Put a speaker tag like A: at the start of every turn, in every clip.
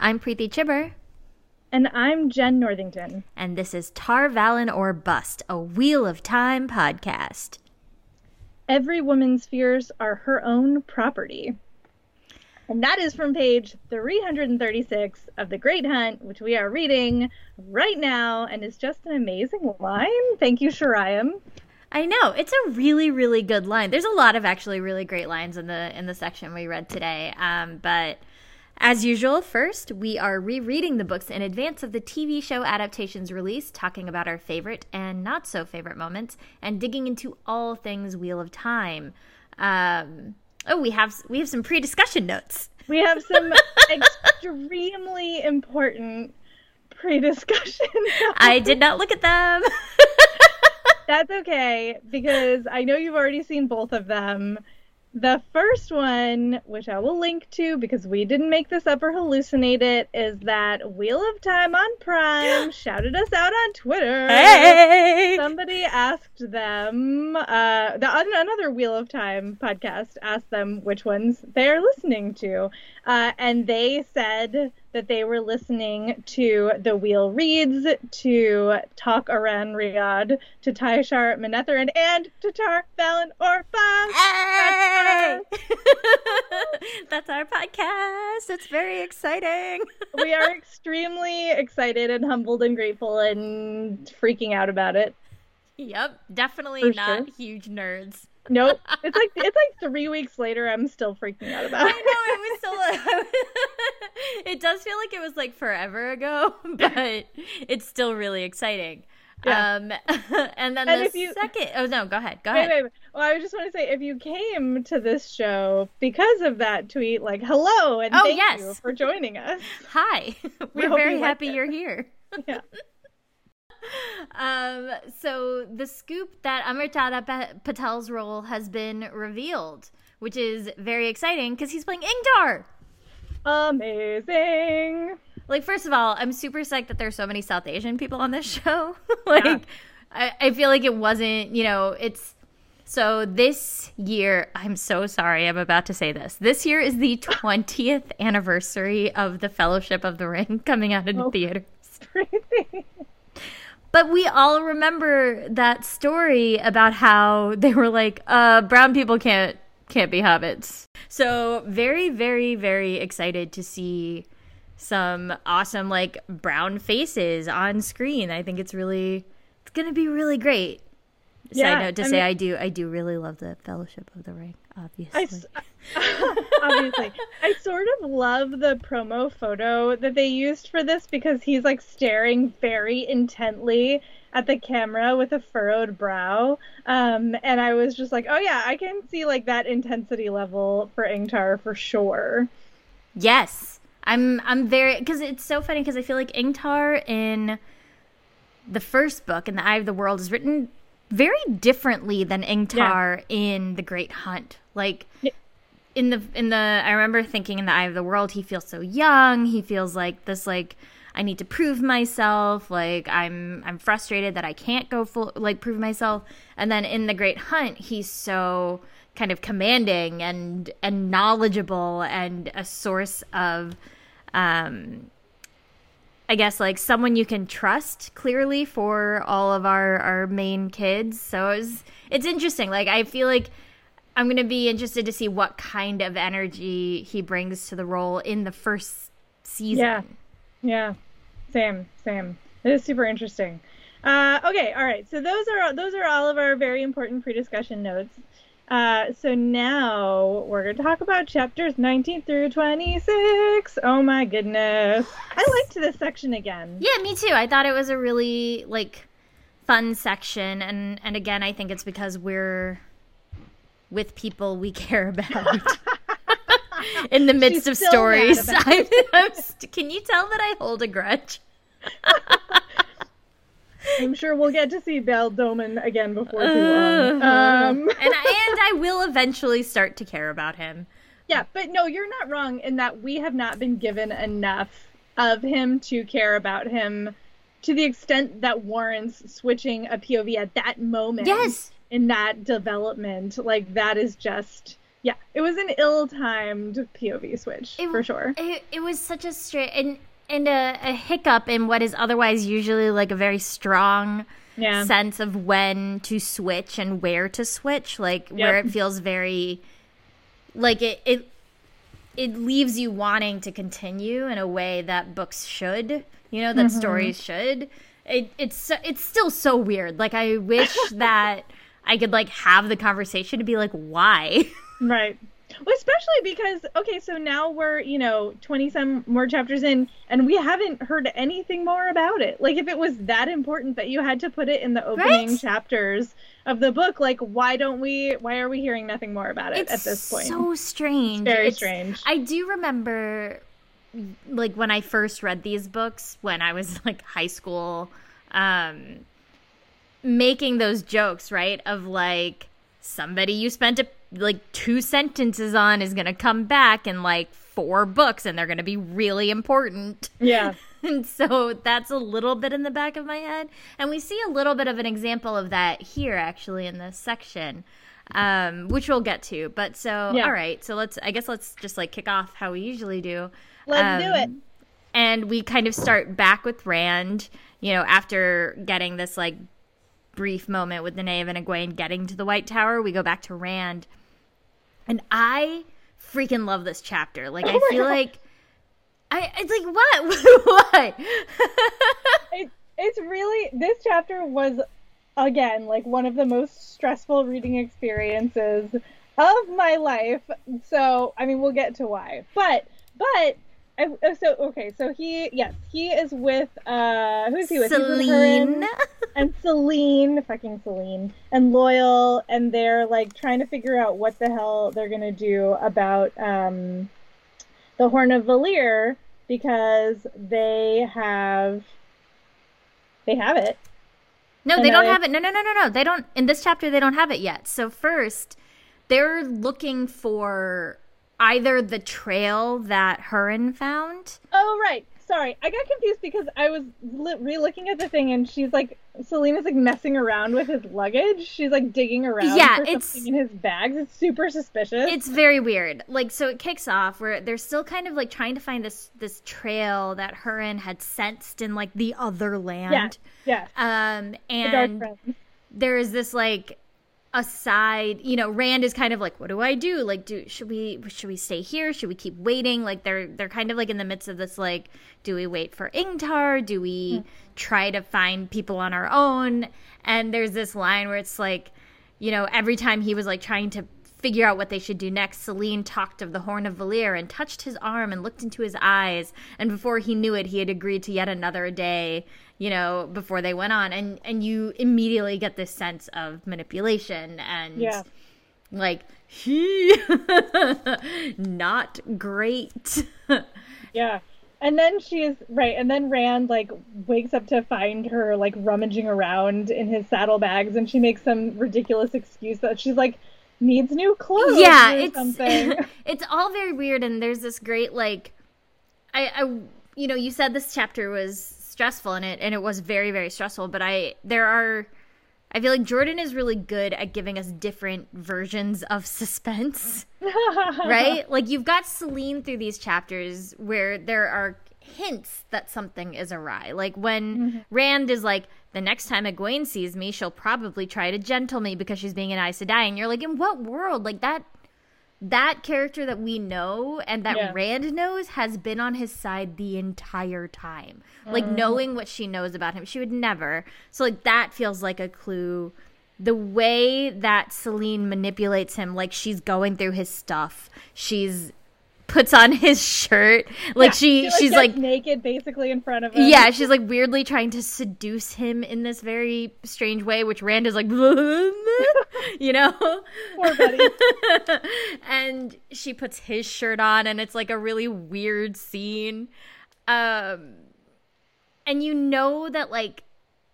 A: I'm Preeti Chhibber.
B: And I'm Jen Northington.
A: And this is Tar Valon or Bust, a Wheel of Time podcast.
B: Every woman's fears are her own property. And that is from page 336 of The Great Hunt, which we are reading right now, and is just an amazing line. Thank you, Sheriam.
A: I know it's a really, really good line. There's a lot of actually really great lines in the in the section we read today. Um, but as usual, first we are rereading the books in advance of the TV show adaptation's release, talking about our favorite and not so favorite moments, and digging into all things Wheel of Time. Um, oh, we have we have some pre-discussion notes.
B: We have some extremely important pre-discussion. Notes.
A: I did not look at them.
B: That's okay because I know you've already seen both of them. The first one, which I will link to because we didn't make this up or hallucinate it, is that Wheel of Time on Prime shouted us out on Twitter.
A: Hey!
B: Somebody asked them, uh, the, another Wheel of Time podcast asked them which ones they're listening to. Uh, and they said that they were listening to The Wheel Reads, to Talk Aran Riyadh, to Taishar Manetheren, and to Tar Valon or Bust.
A: Hey! That's our podcast. It's very exciting.
B: we are extremely excited and humbled and grateful and freaking out about it.
A: Yep, definitely For not sure. huge nerds.
B: Nope. It's like it's like three weeks later. I'm still freaking out about. It.
A: I know it was still. it does feel like it was like forever ago, but it's still really exciting. Yeah. Um, and then and the you, second. Oh no, go ahead. Go
B: wait,
A: ahead.
B: Wait, wait. Well, I just want to say, if you came to this show because of that tweet, like hello and oh, thank yes. you for joining us.
A: Hi, we're we very happy you're here.
B: Yeah.
A: um, so the scoop that Amar Chadha-Patel's role has been revealed, which is very exciting because he's playing Ingtar.
B: Amazing.
A: Like, first of all, I'm super psyched that there's so many South Asian people on this show. like, yeah. I, I feel like it wasn't, you know, it's so this year, I'm so sorry I'm about to say this. This year is the 20th anniversary of The Fellowship of the Ring coming out in oh, theaters. Crazy. But we all remember that story about how they were like, uh, brown people can't can't be hobbits. So very, very, very excited to see some awesome like brown faces on screen. I think it's really it's gonna be really great. Yeah, Side note to I say mean, I do I do really love the Fellowship of the Ring, obviously.
B: I, obviously. I sort of love the promo photo that they used for this because he's like staring very intently at the camera with a furrowed brow. Um, and I was just like, oh yeah, I can see like that intensity level for Ingtar for sure.
A: Yes. I'm I'm very because it's so funny because I feel like Ingtar in the first book in the Eye of the World is written very differently than Ingtar yeah. in The Great Hunt. Like yeah. in the in the I remember thinking in the Eye of the World, he feels so young. He feels like this like I need to prove myself. Like I'm I'm frustrated that I can't go full like prove myself. And then in The Great Hunt, he's so kind of commanding and and knowledgeable and a source of um I guess like someone you can trust clearly for all of our our main kids. So it's it's interesting. Like I feel like I'm going to be interested to see what kind of energy he brings to the role in the first season.
B: Yeah. Yeah. Same, same. It is super interesting. Uh, okay, all right. So those are those are all of our very important pre-discussion notes. Uh, so now we're going to talk about chapters 19 through 26. Oh my goodness. I liked this section again.
A: Yeah, me too. I thought it was a really like fun section and and again, I think it's because we're with people we care about. In the midst She's of stories, I'm, I'm st- can you tell that I hold a grudge?
B: I'm sure we'll get to see Bayle Domon again before too long. Uh-huh. Um.
A: and and I will eventually start to care about him.
B: Yeah, but no, you're not wrong in that we have not been given enough of him to care about him to the extent that warrants switching a POV at that moment.
A: Yes.
B: In that development, like that is just yeah, it was an ill-timed POV switch
A: It-
B: for sure.
A: It, it was such a straight and and a, a hiccup in what is otherwise usually like a very strong
B: Yeah.
A: sense of when to switch and where to switch, like where it feels very like it it it leaves you wanting to continue in a way that books should, you know, that
B: Mm-hmm.
A: stories should. It it's it's still so weird. Like I wish that I could like have the conversation to be like why.
B: Right. Well, especially because okay, so now we're you know twenty some more chapters in, and we haven't heard anything more about it. Like, if it was that important that you had to put it in the opening
A: Right?
B: chapters of the book, like, why don't we? Why are we hearing nothing more about it
A: it's
B: at this point?
A: It's so strange.
B: very
A: It's-
B: strange.
A: I do remember, like when I first read these books when I was like high school, um, making those jokes, right? Of like somebody you spent a, like two sentences on is gonna come back in like four books, and they're gonna be really important.
B: yeah.
A: And so that's a little bit in the back of my head. And we see a little bit of an example of that here, actually, in this section, um, which we'll get to. But so,
B: Yeah.
A: all right. So let's, I guess let's just like kick off how we usually do.
B: Let's do
A: Um,
B: it.
A: And we kind of start back with Rand, you know, after getting this like brief moment with the Nynaeve and Egwene getting to the White Tower, we go back to Rand. And I freaking love this chapter. Like, oh I
B: Oh my
A: feel
B: God.
A: like. I, it's like what what
B: It, it's really this chapter was again like one of the most stressful reading experiences of my life. So I mean, we'll get to why, but but. I- uh, So okay, so he yes he is with uh who's he with? Selene. And Selene, fucking Selene, and Loial, and they're like trying to figure out what the hell they're gonna do about um, the Horn of Valere because they have they have it.
A: No,
B: And
A: they don't
B: I-
A: have it. No, no, no, no, no. They don't. In this chapter, they don't have it yet. So first, they're looking for either the trail that Hurin found.
B: Oh right, sorry, I got confused because I was li- re-looking at the thing and she's like Selena's like messing around with his luggage. She's like digging around
A: Yeah, it's-
B: in his bags. It's super suspicious.
A: It's very weird. Like, so it kicks off where they're still kind of like trying to find this this trail that Hurin had sensed in like the other land.
B: yeah.
A: Um,
B: The dark
A: and
B: friends.
A: there is this like aside you know rand is kind of like what do i do? Like do should we should we stay here? Should we keep waiting? Like they're they're kind of like in the midst of this like do we wait for ingtar? Do we hmm. try to find people on our own? And there's this line where it's like you know every time he was like trying to figure out what they should do next selene talked of the horn of valere and touched his arm and looked into his eyes. And before he knew it he had agreed to yet another day you know before they went on and and you immediately get this sense of manipulation and
B: Yeah.
A: like he not great
B: Yeah. And then she's right, and then Rand like wakes up to find her like rummaging around in his saddlebags, and she makes some ridiculous excuse that she's like needs new clothes
A: yeah
B: or
A: it's
B: something.
A: it's all very weird and there's this great like I, I you know you said this chapter was stressful in it and it was very very stressful but i there are i feel like jordan is really good at giving us different versions of suspense right? Like you've got selene through these chapters where there are hints that something is awry. Like when mm-hmm. rand is like the next time egwene sees me she'll probably try to gentle me because she's being an Aes Sedai and you're like in what world? Like that that character that we know and that
B: Yeah.
A: Rand knows has been on his side the entire time. Like mm. knowing what she knows about him, she would never. So like that feels like a clue. The way that Selene manipulates him, like she's going through his stuff, she's puts on his shirt, like she,
B: She,
A: she's
B: gets
A: like
B: naked basically in front of him.
A: yeah, she's like weirdly trying to seduce him in this very strange way, which Rand is like, you know?
B: Poor buddy.
A: and she puts his shirt on, and it's like a really weird scene. Um, and you know that like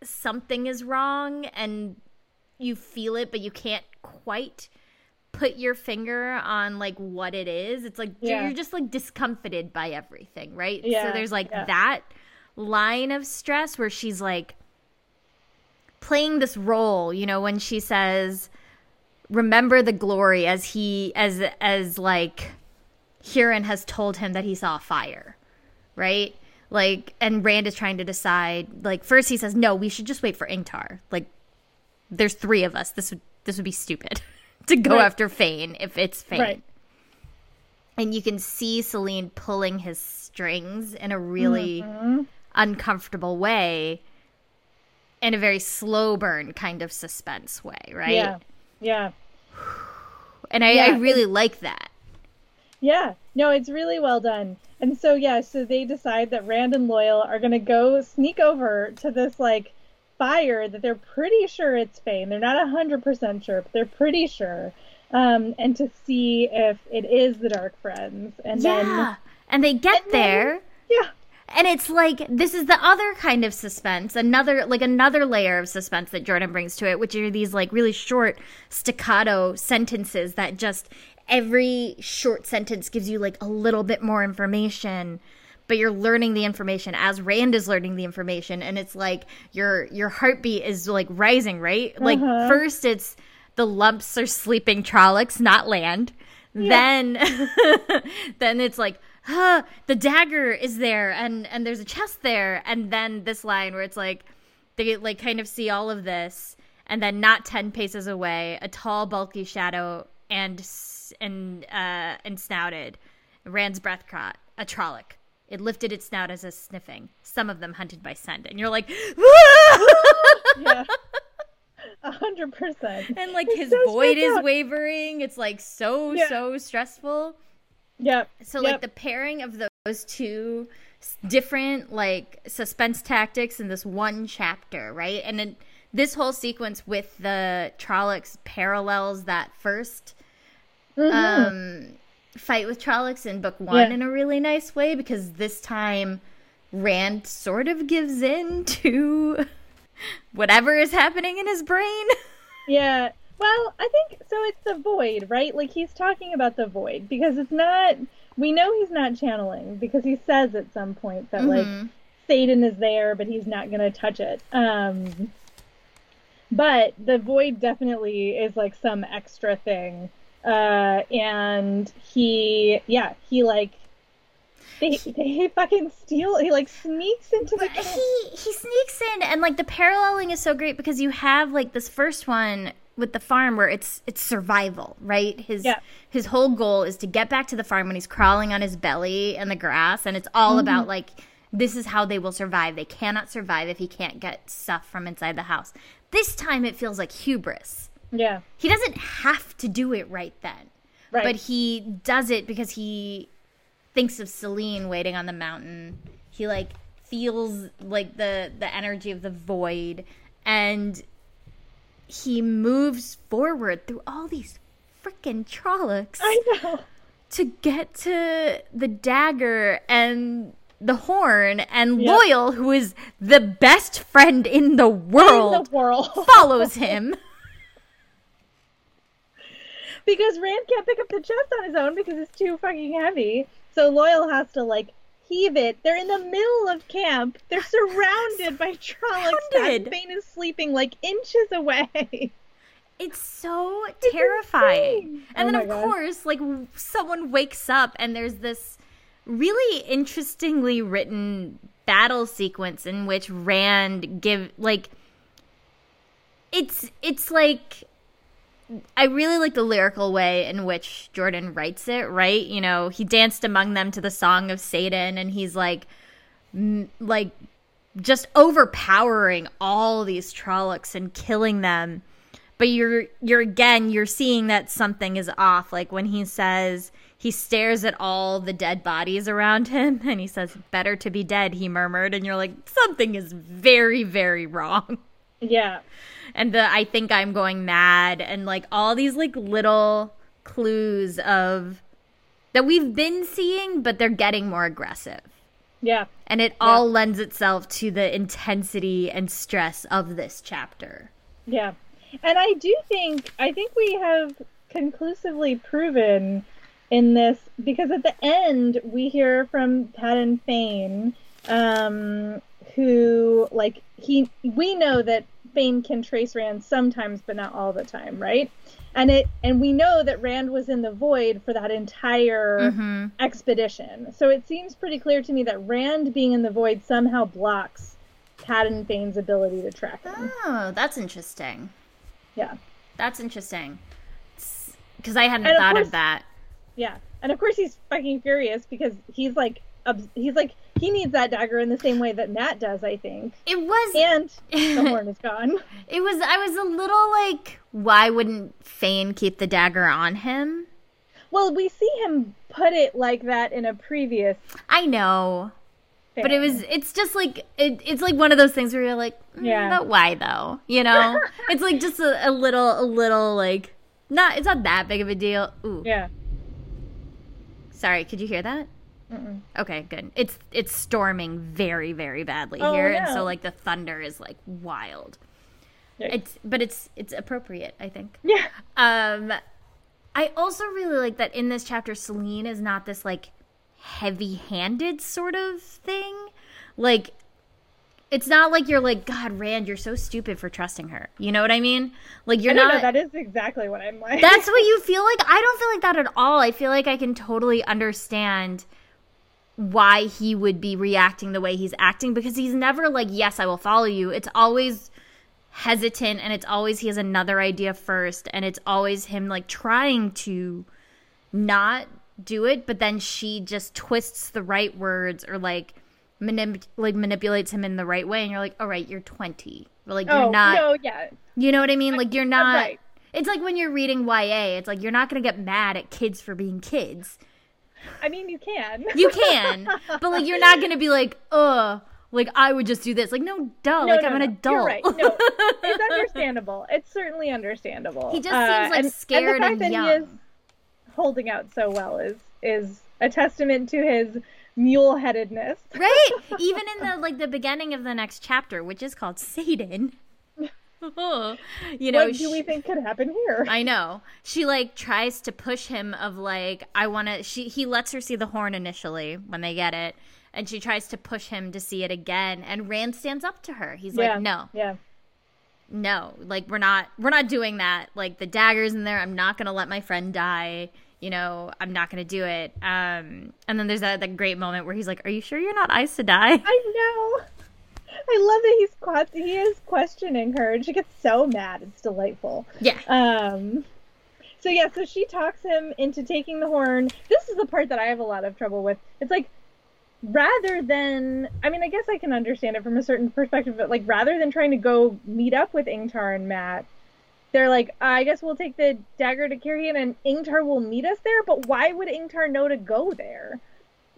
A: something is wrong, and you feel it, but you can't quite put your finger on like what it is. It's like
B: Yeah.
A: you're just like discomfited by everything, right? so there's like
B: yeah.
A: that line of stress where she's like playing this role, you know, when she says, remember the glory as he as as like Hurin has told him that he saw a fire, right? Like, and Rand is trying to decide. Like, first he says, "No, we should just wait for Ingtar." Like, there's three of us. This would this would be stupid to go
B: Right.
A: after Fain if it's Fain.
B: Right.
A: And you can see Selene pulling his strings in a really
B: Mm-hmm.
A: uncomfortable way, in a very slow burn kind of suspense way, right?
B: Yeah. Yeah.
A: And I,
B: Yeah,
A: I really like that.
B: Yeah, no, it's really well done. And so yeah, so they decide that Rand and Loial are gonna go sneak over to this like fire that they're pretty sure it's Fain. They're not hundred percent sure, but they're pretty sure. Um, and to see if it is the Dark Friends. And
A: Yeah. And they get
B: And
A: there.
B: then yeah,
A: And it's like this is the other kind of suspense, another like another layer of suspense that Jordan brings to it, which are these like really short staccato sentences that just every short sentence gives you like a little bit more information, but you're learning the information as Rand is learning the information and it's like your your heartbeat is like rising, right? Like
B: Uh-huh.
A: first it's the lumps are sleeping Trollocs, not land. Then then it's like huh, the dagger is there and and there's a chest there and then this line where it's like they like kind of see all of this and then not 10 paces away a tall bulky shadow and and uh and snouted rand's breath caught a trolloc it lifted its snout as a sniffing some of them hunted by scent and you're like
B: yeah. A hundred percent.
A: and like
B: It's
A: his
B: so
A: void is
B: out.
A: wavering it's like so
B: Yeah.
A: so stressful
B: Yep.
A: So
B: yep.
A: like the pairing of those two different like suspense tactics in this one chapter, right? And then this whole sequence with the Trollocs parallels that 1st um, fight with Trollocs in book one
B: Mm-hmm. Yeah.
A: in a really nice way because this time Rand sort of gives in to whatever is happening in his brain.
B: Yeah. Well, I think so. It's the void, right? Like he's talking about the void because it's not. We know he's not channeling because he says at some point that like
A: Mhm.
B: saidin is there, but he's not gonna touch it. Um, but the void definitely is like some extra thing. Uh, and he, yeah, he like. They, they fucking steal. He like sneaks into the. camp.
A: he he sneaks in and like the paralleling is so great because you have like this first one with the farm where it's it's survival right his
B: Yeah.
A: his whole goal is to get back to the farm when he's crawling on his belly in the grass and it's all about like this is how they will survive they cannot survive if he can't get stuff from inside the house this time it feels like hubris
B: Yeah.
A: he doesn't have to do it right then
B: Right.
A: but he does it because he thinks of Selene waiting on the mountain. He like feels like the the energy of the void and he moves forward through all these freaking Trollocs
B: I know.
A: to get to the dagger and the horn and
B: Yep.
A: Loial who is the best friend in the
B: In
A: world
B: the world.
A: follows him.
B: because Rand can't pick up the chest on his own because it's too fucking heavy. So Loial has to like heave it. They're in the middle of camp. They're surrounded by Trollocs. Bane is sleeping like inches away.
A: It's so terrifying.
B: insane.
A: And
B: Oh
A: then, of
B: God.
A: course, like someone wakes up and there's this really interestingly written battle sequence in which Rand give like it's it's like I really like the lyrical way in which Jordan writes it, right? You know, he danced among them to the song of saidin and he's like m- like just overpowering all these Trollocs and killing them. But you're you're again you're seeing that something is off. Like when he says he stares at all the dead bodies around him and he says better to be dead he murmured and you're like something is very very wrong
B: Yeah.
A: and the i think i'm going mad and like all these like little clues of that we've been seeing but they're getting more aggressive
B: Yeah.
A: and it all lends itself to the intensity and stress of this chapter
B: Yeah. And I do think I think we have conclusively proven in this because at the end we hear from Padan Fain, um, who like he we know that Fain can trace Rand sometimes, but not all the time, right? And it and we know that Rand was in the void for that entire
A: Mhm.
B: expedition. So it seems pretty clear to me that Rand being in the void somehow blocks Catelyn Fain's ability to track him.
A: Oh, that's interesting.
B: Yeah.
A: That's interesting. Because I hadn't
B: And of
A: thought
B: course-
A: of that.
B: Yeah. And of course he's fucking furious because he's like he's like he needs that dagger in the same way that Matt does, I think.
A: It was.
B: And the horn is gone.
A: It was. I was a little like, why wouldn't Fain keep the dagger on him?
B: Well, we see him put it like that in a previous
A: I know, but it was. It's just like it, it's like one of those things where you're like, mm,
B: Yeah.
A: but why though? You know, it's like just a, a little, a little like not. It's not that big of a deal. Ooh,
B: Yeah.
A: sorry. Could you hear that?
B: Mm-mm.
A: Okay, good. It's it's storming very very badly
B: Oh,
A: here, and so like the thunder is like wild.
B: Yikes.
A: It's but it's it's appropriate, I think.
B: Yeah.
A: Um, I also really like that in this chapter, Selene is not this like heavy-handed sort of thing. Like, it's not like you're like, God, Rand, you're so stupid for trusting her. You know what I mean? Like, you're not.
B: know, that is exactly what I'm like.
A: That's what you feel like. I don't feel like that at all. I feel like I can totally understand why he would be reacting the way he's acting because he's never like, yes, I will follow you. It's always hesitant and it's always he has another idea first and it's always him like trying to not do it but then she just twists the right words or like manip- like manipulates him in the right way and you're like all right you're 20 But, like you're
B: oh,
A: not
B: no, yeah.
A: you know what I mean? Like you're uh, not.
B: right.
A: It's like when you're reading YA. It's like you're not gonna get mad at kids for being kids.
B: I mean, you can.
A: You can, but like you're not gonna be like, ugh, like I would just do this. Like no, duh.
B: No,
A: like
B: no,
A: I'm an
B: no.
A: adult.
B: You're right. No, it's understandable. It's certainly understandable.
A: He just
B: Uh,
A: seems, like,
B: and,
A: scared
B: and the fact
A: and
B: that
A: young.
B: he is holding out so well is is a testament to his mule headedness.
A: right? Even in the like the beginning of the next chapter, which is called Saidin. you know,
B: what do we think could happen here?
A: I know. She like tries to push him of like I want to she he lets her see the horn initially when they get it and she tries to push him to see it again and Rand stands up to her. He's
B: yeah.
A: like no.
B: Yeah.
A: No. Like we're not we're not doing that. Like the daggers in there. I'm not going to let my friend die. You know, I'm not going to do it. Um and then there's that that great moment where he's like, "Are you sure you're not Aes Sedai?"
B: I know. I love that he's he is questioning her, and she gets so mad. It's delightful.
A: Yeah.
B: Um. So yeah, so she talks him into taking the horn. This is the part that I have a lot of trouble with. It's like rather than I mean, I guess I can understand it from a certain perspective, but like rather than trying to go meet up with Ingtar and Matt, they're like, I guess we'll take the dagger to Cairhien and Ingtar will meet us there. But why would Ingtar know to go there?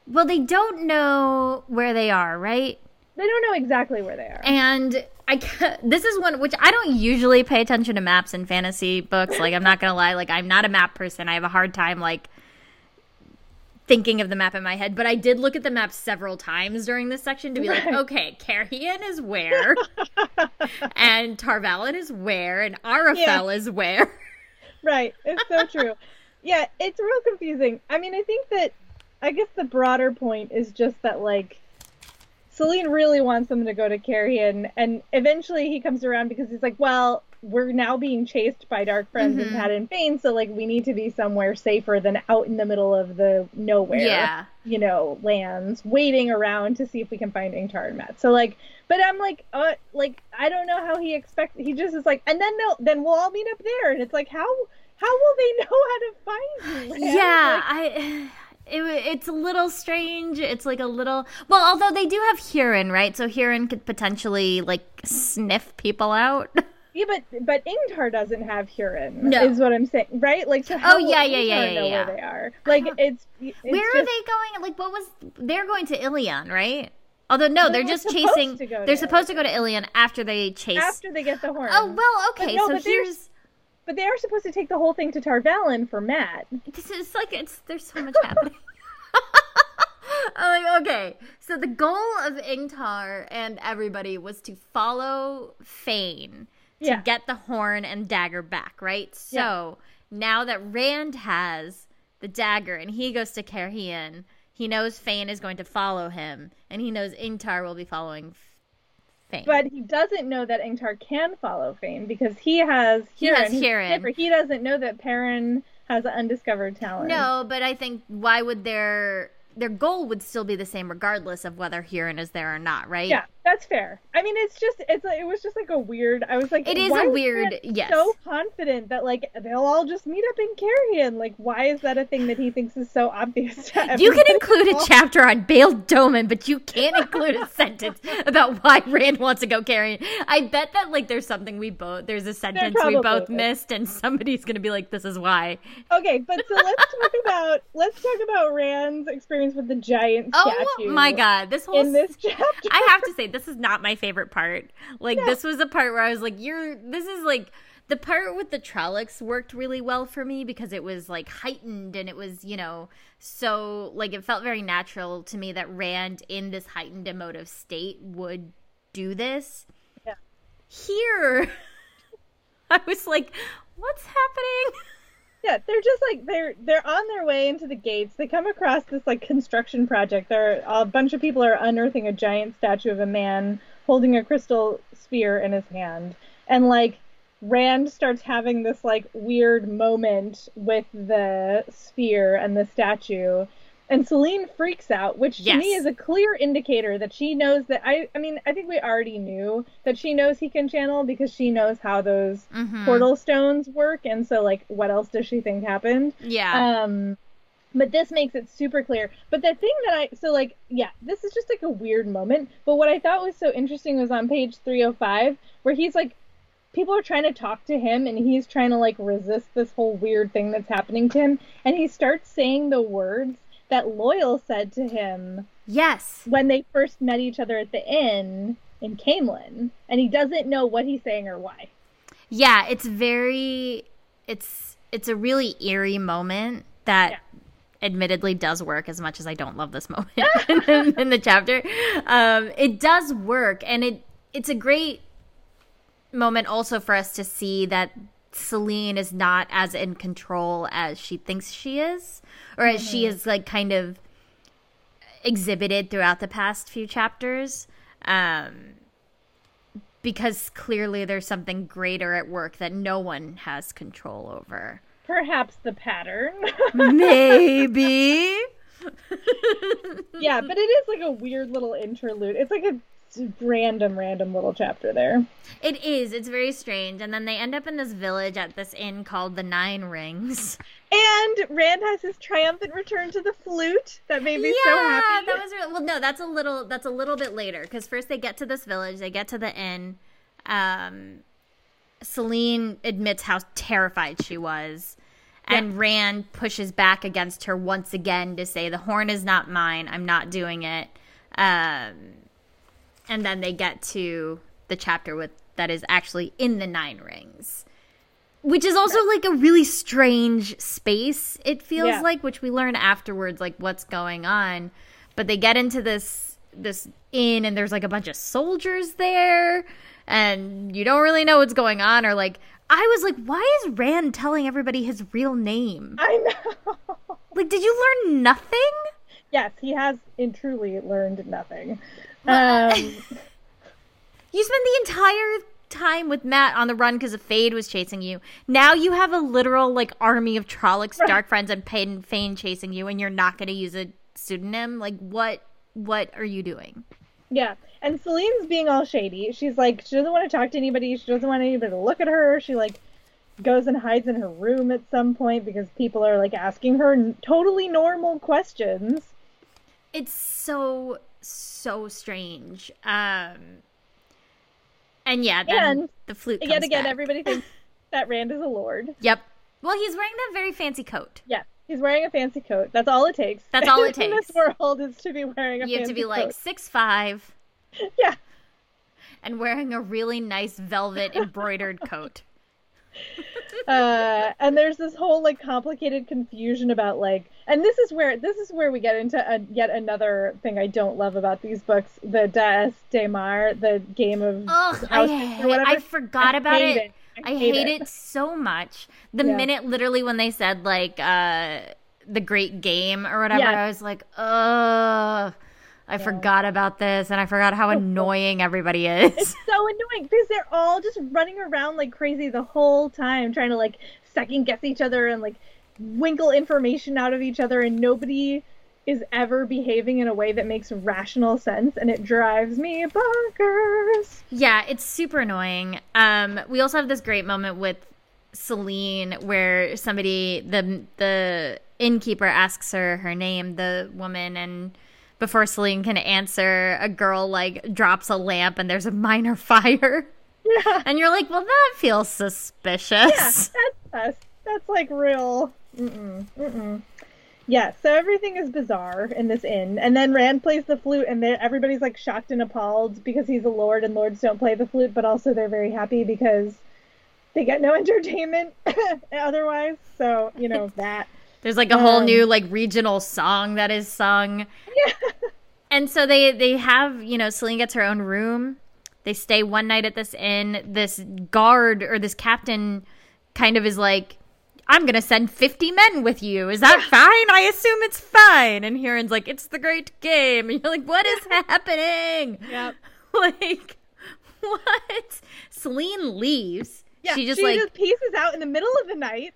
A: Well, they don't know where they are, right?
B: They don't know exactly where they are.
A: And I can't, this is one which I don't usually pay attention to maps in fantasy books. Like I'm not gonna lie, like I'm not a map person. I have a hard time like thinking of the map in my head. But I did look at the map several times during this section to be like, okay, Cairhien is where, and Tar Valon is where, and Arafel is where.
B: Right. It's so true. yeah, it's real confusing. I mean, I think that I guess the broader point is just that like Selene really wants them to go to Cairhien and eventually he comes around because he's like, Well, we're now being chased by dark friends
A: Mhm.
B: and Padan Fain, so like we need to be somewhere safer than out in the middle of the nowhere
A: Yeah.
B: you know, lands, waiting around to see if we can find Ingtar and Matt. So like, but I'm like, uh, like I don't know how he expects. He just is like, and then no, then we'll all meet up there, and it's like, how how will they know how to find you? man?
A: Yeah,
B: Like,
A: I. It, it's a little strange. It's like a little well, although they do have Hurin, right? So Hurin could potentially like sniff people out.
B: yeah, but but Ingtar doesn't have Hurin.
A: No.
B: is what I'm saying, right? Like, so
A: Oh, yeah, yeah, yeah, yeah,
B: know
A: yeah.
B: where they are? Like, uh-huh. it's, it's
A: Where are they going? Like, what was they're going to Illian, right? Although no,
B: They
A: they're just chasing.
B: to
A: they're supposed to go to Illian after they chase.
B: after they get the horn?
A: oh well,
B: But
A: okay.
B: no,
A: so
B: but there's-
A: here's
B: but they are supposed to take the whole thing to Tar Valon for Matt.
A: this is like it's there's so much happening. I'm like, okay, so the goal of Ingtar and everybody was to follow Fain to
B: Yeah.
A: get the horn and dagger back, right? So now that Rand has the dagger and he goes to Cairhien, he knows Fain is going to follow him, and he knows Ingtar will be following Fain.
B: But he doesn't know that Ingtar can follow Fain because he has
A: He has
B: different. He doesn't know that Perrin has an undiscovered talent.
A: No, but I think why would their their goal would still be the same regardless of whether Hurin is there or not, right?
B: Yeah, that's fair. I mean, it's just it's like, it was just like a weird. I was like,
A: It is a weird-
B: Grant
A: yes.
B: So confident that like they'll all just meet up in Cairhien. Like, why is that a thing that he thinks is so obvious? To
A: You can include a chapter on Bayle Domon, but you can't include a sentence about why Rand wants to go carrying. I bet that like there's something we both there's a sentence we both
B: is.
A: missed, and somebody's gonna be like, "This is why."
B: Okay, but so let's talk about let's talk about Rand's experience with the giant
A: Oh my god, this whole
B: In this chapter,
A: I have to say, this is not my favorite part. Like, this was the part where I was like, "You're." This is like the part with the Trollocs worked really well for me because it was like heightened and it was, you know, so like it felt very natural to me that Rand in this heightened emotive state would do this.
B: Yeah.
A: Here, I was like, "What's happening?"
B: Yeah, they're just like they're they're on their way into the gates. They come across this like construction project. There, a bunch of people are unearthing a giant statue of a man holding a crystal sphere in his hand, and like Rand starts having this like weird moment with the sphere and the statue. And Selene freaks out, which to me is a clear indicator that she knows that I I mean, I think we already knew that she knows he can channel because she knows how those
A: Mhm.
B: portal stones work. And so like what else does she think happened?
A: Yeah.
B: um but this makes it super clear. But the thing that i so like yeah this is just like a weird moment. But what i thought was so interesting was on page 305 where he's like people are trying to talk to him and he's trying to like resist this whole weird thing that's happening to him. And he starts saying the words that loial said to him
A: yes.
B: when they first met each other at the inn in Caemlyn, and he doesn't know what he's saying or why.
A: Yeah, it's very it's it's a really eerie moment that
B: Yeah.
A: admittedly does work as much as I don't love this moment in, in the chapter. Um, it does work and it it's a great moment also for us to see that Selene is not as in control as she thinks she is or as she is like kind of exhibited throughout the past few chapters. Um, because clearly there's something greater at work that no one has control over.
B: Perhaps the pattern.
A: Maybe.
B: yeah, but it is like a weird little interlude. It's like a random, random little chapter there.
A: It is. It's very strange. And then they end up in this village at this inn called the Nine Rings.
B: And Rand has his triumphant return to the flute. That made me so
A: yeah,
B: happy.
A: that was re- well. No, that's a little. That's a little bit later because first they get to this village. They get to the inn. Um, Selene admits how terrified she was, and Rand pushes back against her once again to say the horn is not mine. I'm not doing it. Um, and then they get to the chapter with that is actually in the Nine Rings. Which is also like a really strange space, it feels
B: Yeah.
A: like, which we learn afterwards, like what's going on. But they get into this this inn and there's like a bunch of soldiers there and you don't really know what's going on or like I was like, why is Rand telling everybody his real name?
B: I know.
A: Like, did you learn nothing?
B: yes, he has in truly learned nothing.
A: Well,
B: Um,
A: You spent the entire time with Matt on the run because a Fade was chasing you. Now you have a literal like army of Trollocs, dark friends, and Padan Fain chasing you, and you're not going to use a pseudonym. Like, what? What are you doing?
B: Yeah, and Selene's being all shady. She's like, she doesn't want to talk to anybody. She doesn't want anybody to look at her. She like goes and hides in her room at some point because people are like asking her totally normal questions.
A: It's so so strange. Um, and yeah, then
B: And
A: the flute.
B: Yet again,
A: back.
B: everybody thinks that Rand is a lord.
A: Yep. Well, he's wearing that very fancy coat.
B: Yeah, he's wearing a fancy coat. That's all it takes.
A: That's all it takes.
B: In this world is to be wearing a
A: You have to be like six five
B: yeah.
A: and wearing a really nice velvet embroidered coat.
B: uh, and there's this whole like complicated confusion about like and this is where this is where we get into a, yet another thing I don't love about these books the Daes Daemar the game of
A: Ugh, I,
B: houses or whatever.
A: I forgot
B: I
A: about it.
B: it.
A: I hate, it. so much. The
B: Yeah.
A: minute, literally, when they said like uh, the Great Game or whatever,
B: Yes.
A: I was like, ugh, I forgot about this and I forgot how annoying everybody is.
B: It's so annoying because they're all just running around like crazy the whole time trying to like second guess each other and like winkle information out of each other and nobody is ever behaving in a way that makes rational sense and it drives me bonkers.
A: Yeah, it's super annoying. Um, we also have this great moment with Selene where somebody the the innkeeper asks her her name, the woman, and before Selene can answer, a girl like drops a lamp and there's a minor fire.
B: Yeah.
A: And you're like, well, that feels suspicious.
B: Yeah, that's that's, that's like real. Mm-mm, mm-mm. Yeah, so everything is bizarre in this inn, and then Rand plays the flute, and everybody's like shocked and appalled because he's a lord, and lords don't play the flute, but also they're very happy because they get no entertainment otherwise. So you know that.
A: There's like a whole um, new like regional song that is sung.
B: Yeah.
A: And so they they have you know Selene gets her own room. They stay one night at this inn. This guard or this captain kind of is like I'm gonna send 50 men with you. Is that fine? I assume it's fine. And Hurin's like, it's the great game. And you're like, what is happening?
B: Yep.
A: Like, what? Selene leaves.
B: Yeah,
A: she just
B: she
A: like
B: just pieces out in the middle of the night.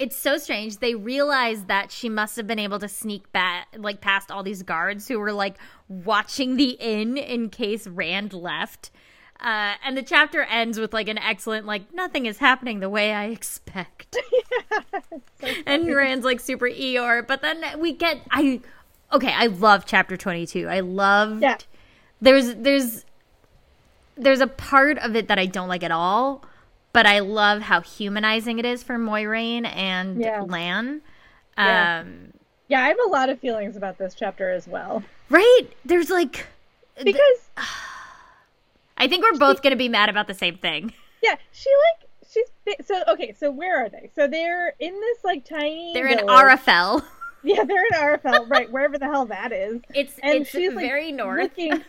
A: It's so strange. They realize that she must have been able to sneak back, like past all these guards who were like watching the inn in case Rand left. Uh, and the chapter ends with like an excellent like nothing is happening the way I expect.
B: yeah, so
A: and Rand's like super Eeyore, but then we get I okay, I love chapter 22. I loved
B: yeah.
A: There's there's there's a part of it that I don't like at all, but I love how humanizing it is for Moiraine and
B: yeah.
A: Lan.
B: Yeah.
A: Um
B: yeah, I have a lot of feelings about this chapter as well.
A: Right? There's like
B: because
A: th- I think we're both going to be mad about the same thing.
B: Yeah, she like she's so okay. So where are they? So they're in this like tiny.
A: They're in
B: village.
A: Arafel.
B: Yeah, they're in Arafel, right? Wherever the hell that is.
A: It's
B: and
A: it's
B: she's
A: very
B: like,
A: north.
B: Looking,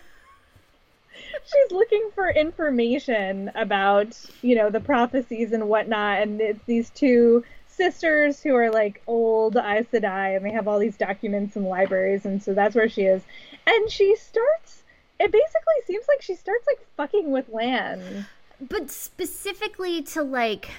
B: she's looking for information about you know the prophecies and whatnot, and it's these two sisters who are like old Aes Sedai, and they have all these documents and libraries, and so that's where she is. And she starts. It basically seems like she starts like fucking with Lan.
A: But specifically to like.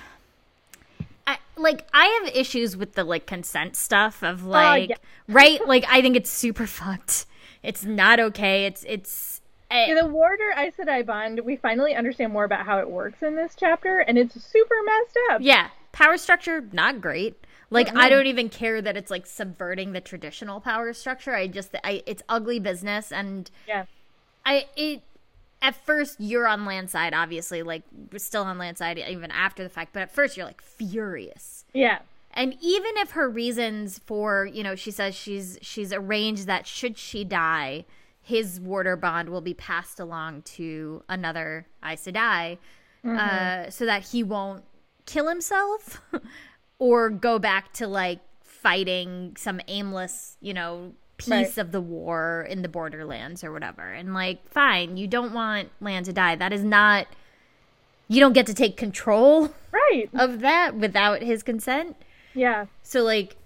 A: I, like I have issues with the like consent stuff of oh, like
B: yeah.
A: right like I think it's super fucked. It's not okay. It's it's
B: Yeah, the Warder Aes Sedai bond, we finally understand more about how it works in this chapter, and it's super messed up.
A: yeah power structure not great. Like I
B: Mm-mm.
A: don't even care that it's like subverting the traditional power structure. I just I it's ugly business and
B: Yeah.
A: I it at first you're on land side obviously like we're still on land side even after the fact but at first you're like furious
B: Yeah.
A: and even if her reasons for you know she says she's she's arranged that should she die his warder bond will be passed along to another Aes Sedai uh, so that he won't kill himself or go back to like fighting some aimless you know piece
B: Right.
A: of the war in the borderlands or whatever and like fine you don't want land to die that is not you don't get to take control
B: Right.
A: of that without his consent
B: Yeah.
A: so like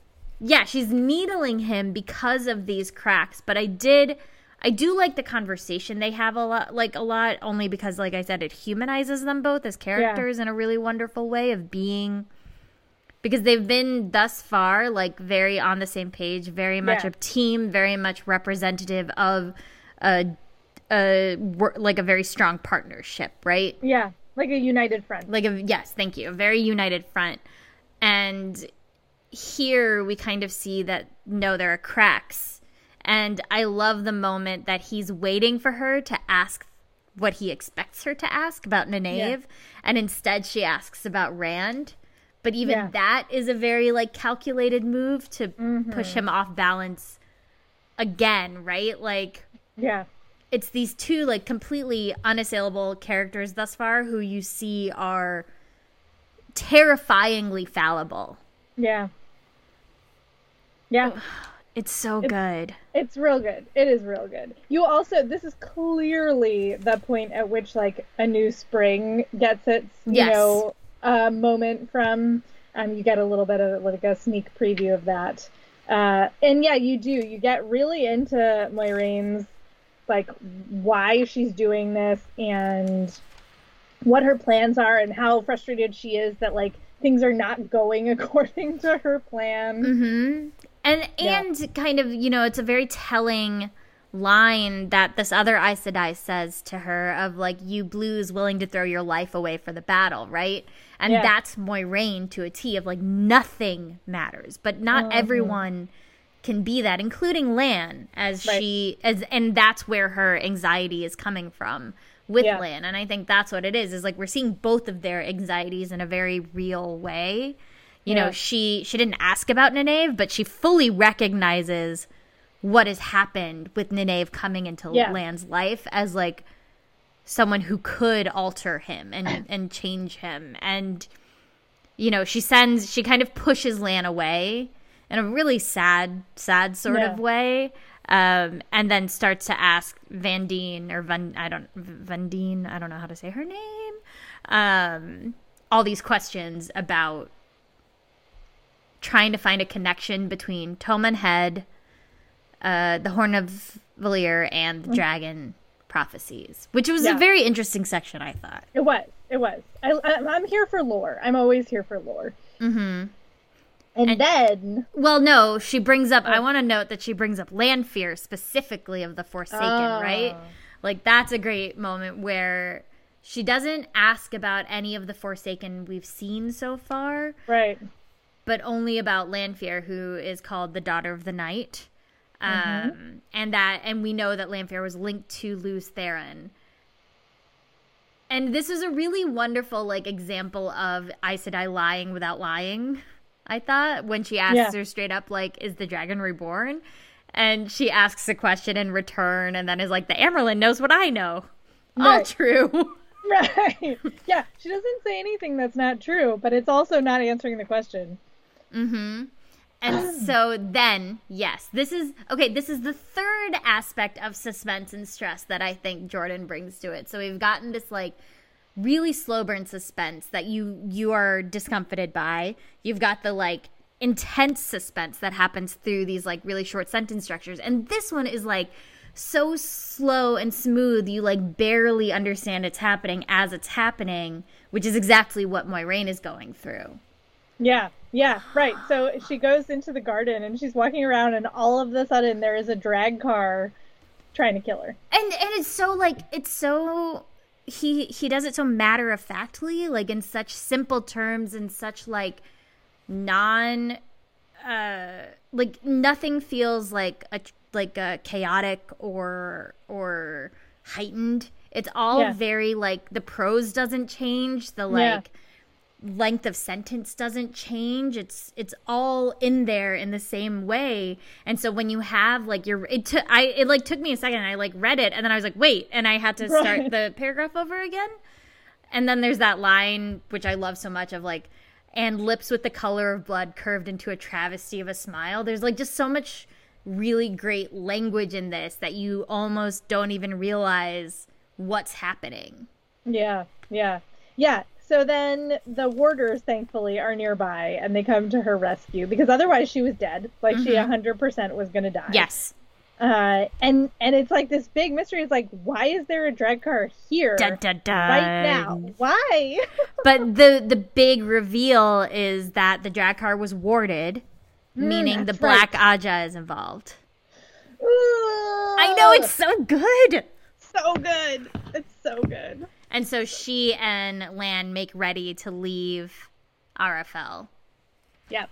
A: yeah she's needling him because of these cracks but i did i do like the conversation they have a lot like a lot only because like i said it humanizes them both as characters in a really wonderful way of being because they've been thus far like very on the same page very much
B: Yeah.
A: a team very much representative of a a like a very strong partnership right
B: Yeah. Like a united front.
A: like a yes thank you a very united front and here we kind of see that no there are cracks and i love the moment that he's waiting for her to ask what he expects her to ask about Nynaeve,
B: Yeah.
A: and instead she asks about Rand. But even
B: Yeah.
A: that is a very like calculated move to
B: Mm-hmm.
A: push him off balance again, right? Like
B: Yeah.
A: it's these two like completely unassailable characters thus far who you see are terrifyingly fallible.
B: Yeah. Yeah.
A: It's so good.
B: It's real good. It is real good. You also this is clearly the point at which like a new spring gets its you know uh, moment from. Um, you get a little bit of like a sneak preview of that Uh, and yeah, you do. You get really into Moiraine's like why she's doing this and what her plans are and how frustrated she is that like things are not going according to her plan.
A: Mm-hmm. And and yeah. kind of you know it's a very telling line that this other Aes Sedai says to her of like you blues willing to throw your life away for the battle, right? And yeah. that's Moiraine to a T of like nothing matters, but not mm-hmm. everyone can be that, including Lan, as right. she as and that's where her anxiety is coming from with yeah. Lan. And I think that's what it is, is like we're seeing both of their anxieties in a very real way. You yeah. know, she she didn't ask about Nynaeve, but she fully recognizes what has happened with Nynaeve coming into yeah. Lan's life as like someone who could alter him and and change him. And you know, she sends she kind of pushes Lan away in a really sad, sad sort yeah. of way. Um, and then starts to ask Vandene or Van I don't Vandene I don't know how to say her name. Um, all these questions about trying to find a connection between Toman Head, uh, the Horn of Valere, and the mm. Dragon prophecies, which was yeah. a very interesting section. I thought
B: it was. It was. I, am here for lore. I'm always here for lore.
A: Mm-hmm.
B: And, and, then,
A: well, no, she brings up. Oh. I want to note that she brings up Lanfear specifically of the Forsaken, oh. right? Like that's a great moment where she doesn't ask about any of the Forsaken we've seen so far,
B: right?
A: But only about Lanfear, who is called the Daughter of the Night, mm-hmm. um, and that, and we know that Lanfear was linked to Lews Therin. And this is a really wonderful like example of Aes Sedai lying without lying. I thought, when she asks yeah. her straight up, like, is the dragon reborn? And she asks a question in return and then is like, the Amyrlin knows what I know. Right. All true.
B: right. Yeah. She doesn't say anything that's not true, but it's also not answering the question.
A: Mm hmm. And so then, yes, this is okay. This is the third aspect of suspense and stress that I think Jordan brings to it. So we've gotten this like really slow burn suspense that you you are discomfited by. You've got the like intense suspense that happens through these like really short sentence structures. And this one is like so slow and smooth you like barely understand it's happening as it's happening, which is exactly what Moiraine is going through.
B: Yeah, yeah, right. So she goes into the garden and she's walking around and all of a sudden there is a Draghkar trying to kill her.
A: And and it's so like it's so he he does it so matter of factly, like in such simple terms and such like non uh like nothing feels like a like a chaotic or or heightened. It's all yeah. very like the prose doesn't change, the like yeah length of sentence doesn't change. It's it's all in there in the same way. And so when you have like your it took i it like took me a second i like read it and then i was like wait and i had to start right. the paragraph over again. And then there's that line which i love so much of like and lips with the color of blood curved into a travesty of a smile. There's like just so much really great language in this that you almost don't even realize what's happening.
B: Yeah yeah. Yeah so then the warders, thankfully, are nearby and they come to her rescue because otherwise she was dead. Like mm-hmm. she 100% was going to die.
A: Yes.
B: Uh, and and it's like this big mystery. It's like, why is there a Draghkar here
A: dun, dun, dun.
B: right now? Why?
A: but the the big reveal is that the Draghkar was warded, mm, meaning the Black right. Ajah is involved. I know it's so good.
B: So good. It's so good.
A: And so she and Lan make ready to leave RFL.
B: Yep.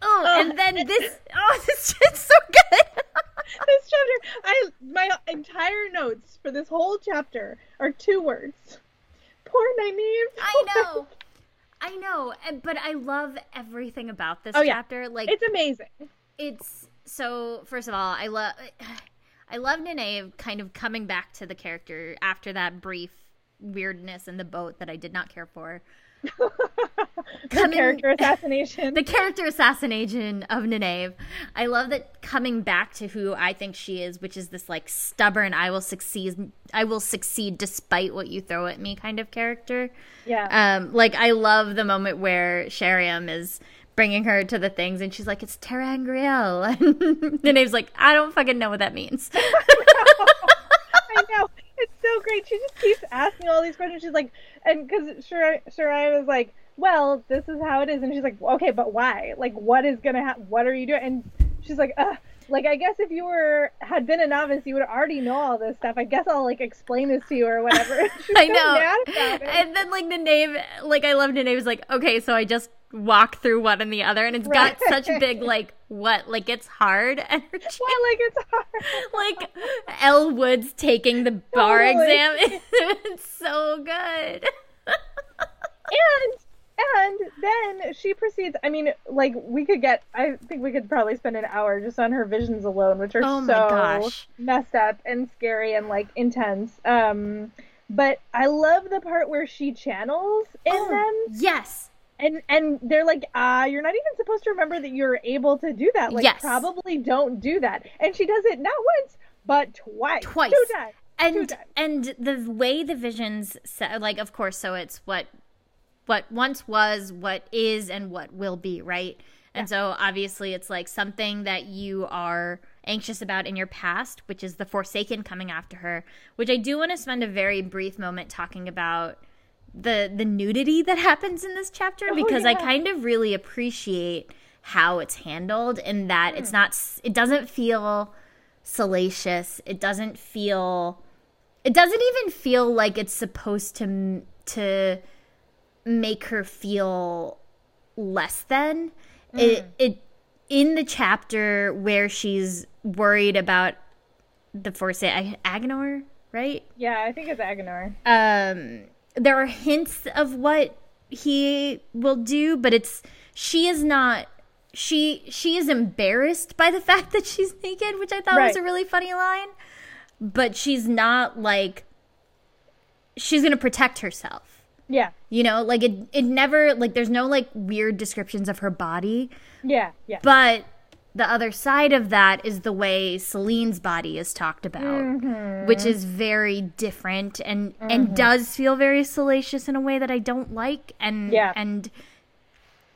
A: Oh, oh, and then this oh this shit's so good.
B: this chapter I my entire notes for this whole chapter are two words. Poor Nynaeve.
A: I know. I know, but I love everything about this oh, chapter. Yeah. Like
B: it's amazing.
A: It's so first of all, I love I love Nynaeve kind of coming back to the character after that brief weirdness in the boat that I did not care for.
B: the character assassination.
A: the character assassination of Nynaeve. I love that coming back to who I think she is, which is this like stubborn I will succeed I will succeed despite what you throw at me kind of character.
B: Yeah.
A: Um like I love the moment where Sheriam is bringing her to the things, and she's like, "It's ter'angreal," and Nynaeve's like, "I don't fucking know what that means."
B: I know. It's so great. She just keeps asking all these questions. She's like, and because Sheriam, Sheriam was like, well, this is how it is. And she's like, okay, but why? Like, what is going to happen? What are you doing? And she's like, uh, like, I guess if you were, had been a novice, you would already know all this stuff. I guess I'll, like, explain this to you or whatever.
A: I know. And then, like, the name, like, I love Nynaeve's like, okay, so I just walk through one and the other and it's right. got such big like what like it's hard energy.
B: What like it's hard?
A: Like Elle Woods taking the bar totally. exam. It's so good.
B: And and then she proceeds i mean like we could get i think we could probably spend an hour just on her visions alone which are oh so messed up and scary and like intense. Um but i love the part where she channels in oh, them.
A: yes
B: and and they're like ah uh, you're not even supposed to remember that you're able to do that like yes. probably don't do that and she does it not once but twice
A: twice
B: two times
A: and
B: two times.
A: and the way the visions set, like of course so it's what what once was what is and what will be right and yeah. so obviously it's like something that you are anxious about in your past which is the forsaken coming after her which i do want to spend a very brief moment talking about the the nudity that happens in this chapter oh, because yeah. I kind of really appreciate how it's handled in that mm. it's not it doesn't feel salacious. It doesn't feel it doesn't even feel like it's supposed to to make her feel less than mm. it it in the chapter where she's worried about the force forsaken Aginor, right?
B: Yeah, I think it's Aginor.
A: Um there are hints of what he will do, but it's she is not she she is embarrassed by the fact that she's naked, which I thought right. was a really funny line. But she's not like she's gonna protect herself.
B: Yeah.
A: You know, like it it never like there's no like weird descriptions of her body.
B: Yeah, yeah.
A: But the other side of that is the way Selene's body is talked about, mm-hmm. which is very different and mm-hmm. and does feel very salacious in a way that I don't like and yeah. and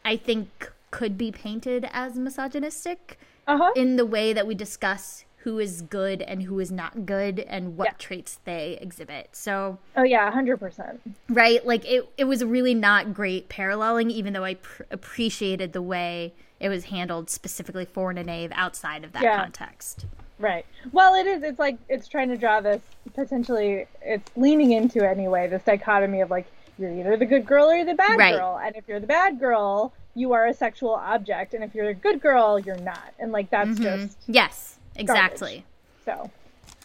A: I think could be painted as misogynistic uh-huh. in the way that we discuss who is good and who is not good and what yeah. traits they exhibit. So
B: Oh yeah, 100%.
A: Right? Like it it was really not great paralleling even though I pr- appreciated the way it was handled specifically for Nynaeve outside of that yeah. context.
B: Right. Well, it is. It's like it's trying to draw this potentially. It's leaning into anyway this dichotomy of like you're either the good girl or you're the bad right. girl, and if you're the bad girl, you are a sexual object, and if you're a good girl, you're not. And like that's mm-hmm. just
A: yes, exactly.
B: Garbage.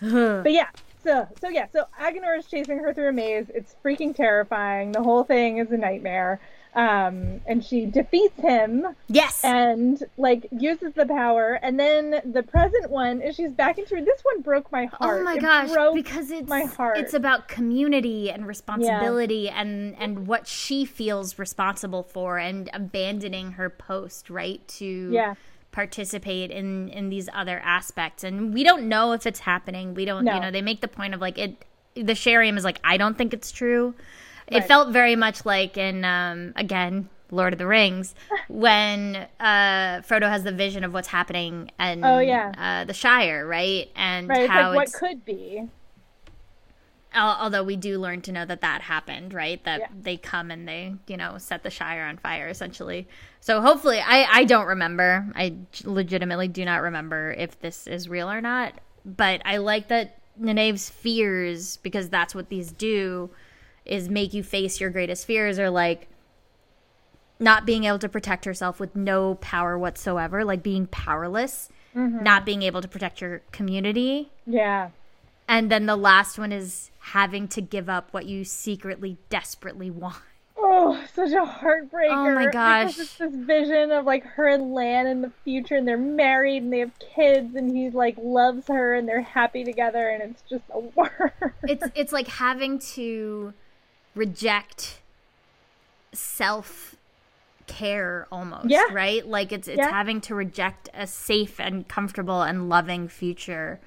B: So, but yeah. So, so yeah, so Aginor is chasing her through a maze. It's freaking terrifying. The whole thing is a nightmare um, and she defeats him.
A: Yes.
B: And like uses the power, and then the present one is she's back into this one broke my heart.
A: Oh my
B: it
A: gosh! because it's my heart. It's about community and responsibility, yeah. and and what she feels responsible for, and abandoning her post right to
B: yeah
A: participate in in these other aspects and we don't know if it's happening we don't no. you know they make the point of like it the sheriam is like i don't think it's true It felt very much like in um, again Lord of the Rings when uh, Frodo has the vision of what's happening and
B: oh yeah
A: uh, the Shire right and
B: right,
A: how
B: like what could be.
A: Although we do learn to know that that happened, right? That yeah. they come and they, you know, set the Shire on fire, essentially. So hopefully, I I don't remember. I legitimately do not remember if this is real or not. But I like that Nynaeve's fears because that's what these do is make you face your greatest fears or like not being able to protect herself with no power whatsoever, like being powerless, mm-hmm. not being able to protect your community.
B: Yeah.
A: And then the last one is having to give up what you secretly desperately want.
B: Oh, such a heartbreaker.
A: Oh my gosh.
B: It's this vision of like her and Lan in the future and they're married and they have kids and he like loves her and they're happy together and it's just a worm.
A: It's it's like having to reject self care almost
B: yeah.
A: right like it's it's yeah. having to reject a safe and comfortable and loving future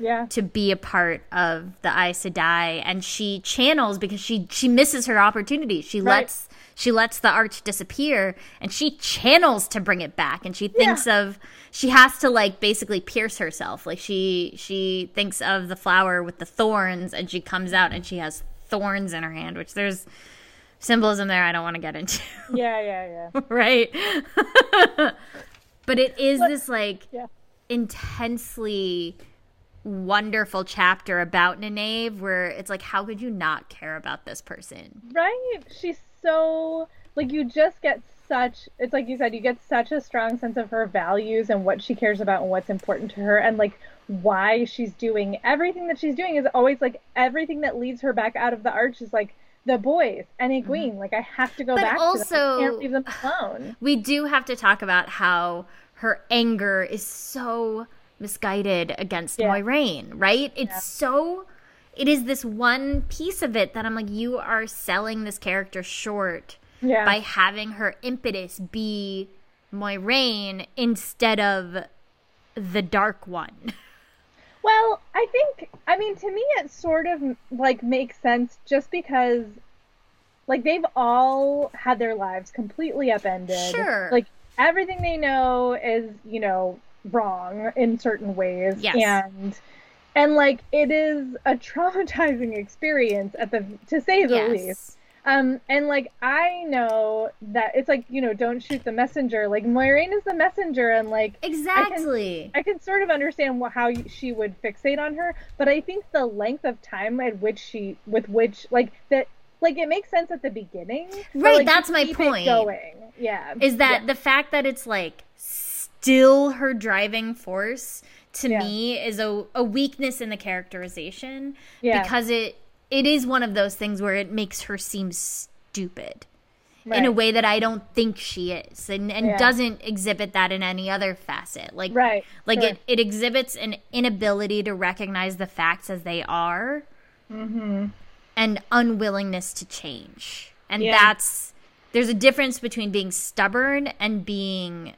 B: yeah
A: to be a part of the Aes Sedai and she channels because she she misses her opportunity she right. lets she lets the arch disappear and she channels to bring it back and she thinks yeah. of she has to like basically pierce herself like she she thinks of the flower with the thorns and she comes out and she has thorns in her hand which there's symbolism there I don't want to get into.
B: Yeah, yeah, yeah.
A: right. but it is but, this like yeah. intensely wonderful chapter about Nynaeve where it's like how could you not care about this person?
B: Right. She's so like you just get such it's like you said you get such a strong sense of her values and what she cares about and what's important to her and like why she's doing everything that she's doing is always like everything that leads her back out of the arch is like the boys and Egwene. Mm-hmm. Like I have to go
A: but
B: back.
A: Also,
B: to them. I can't leave them alone.
A: We do have to talk about how her anger is so misguided against yeah. Moiraine, right? It's yeah. so. It is this one piece of it that I'm like, you are selling this character short yeah. by having her impetus be Moiraine instead of the Dark One.
B: Well, I think I mean to me it sort of like makes sense just because like they've all had their lives completely upended.
A: Sure.
B: Like everything they know is, you know, wrong in certain ways.
A: Yes.
B: And and like it is a traumatizing experience at the to say the yes. least. Um, and like I know that it's like you know don't shoot the messenger. Like Moiraine is the messenger, and like
A: exactly,
B: I can, I can sort of understand how she would fixate on her, but I think the length of time at which she, with which like that, like it makes sense at the beginning.
A: Right,
B: like,
A: that's my point.
B: Going, yeah,
A: is that
B: yeah.
A: the fact that it's like still her driving force to yeah. me is a, a weakness in the characterization yeah. because it it is one of those things where it makes her seem stupid right. in a way that I don't think she is and, and yeah. doesn't exhibit that in any other facet. Like
B: right.
A: like sure. it, it exhibits an inability to recognize the facts as they are
B: mm-hmm.
A: and unwillingness to change. And yeah. that's there's a difference between being stubborn and being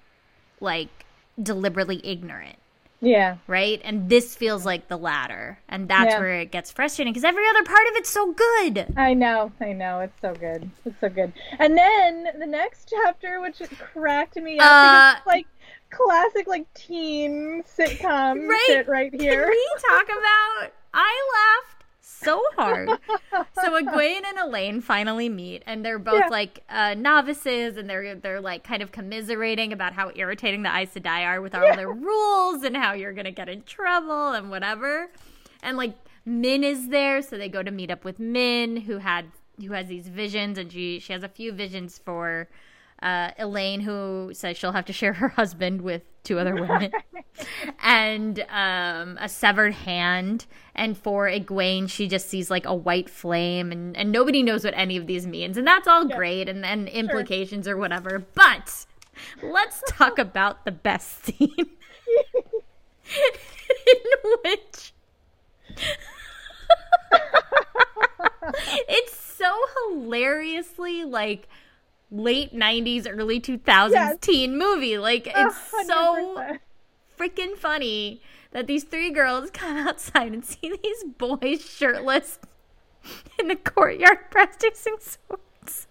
A: like deliberately ignorant.
B: Yeah.
A: Right? And this feels like the latter. And that's yeah. where it gets frustrating because every other part of it's so good.
B: I know. I know. It's so good. It's so good. And then the next chapter, which cracked me up, uh, like classic like teen sitcom right? shit right here.
A: Can we talk about I laughed so hard. so Egwene and Elayne finally meet, and they're both yeah. like uh, novices, and they're they're like kind of commiserating about how irritating the Aes Sedai are with all yeah. their rules and how you're gonna get in trouble and whatever. And like Min is there, so they go to meet up with Min, who had who has these visions, and she she has a few visions for uh, Elayne, who says she'll have to share her husband with two other women, and um, a severed hand. And for Egwene, she just sees like a white flame, and, and nobody knows what any of these means. And that's all yeah. great and, and implications sure. or whatever. But let's talk about the best scene in which. it's so hilariously like late 90s early 2000s yes. teen movie. Like it's 100%. so freaking funny that these three girls come outside and see these boys shirtless in the courtyard practicing swords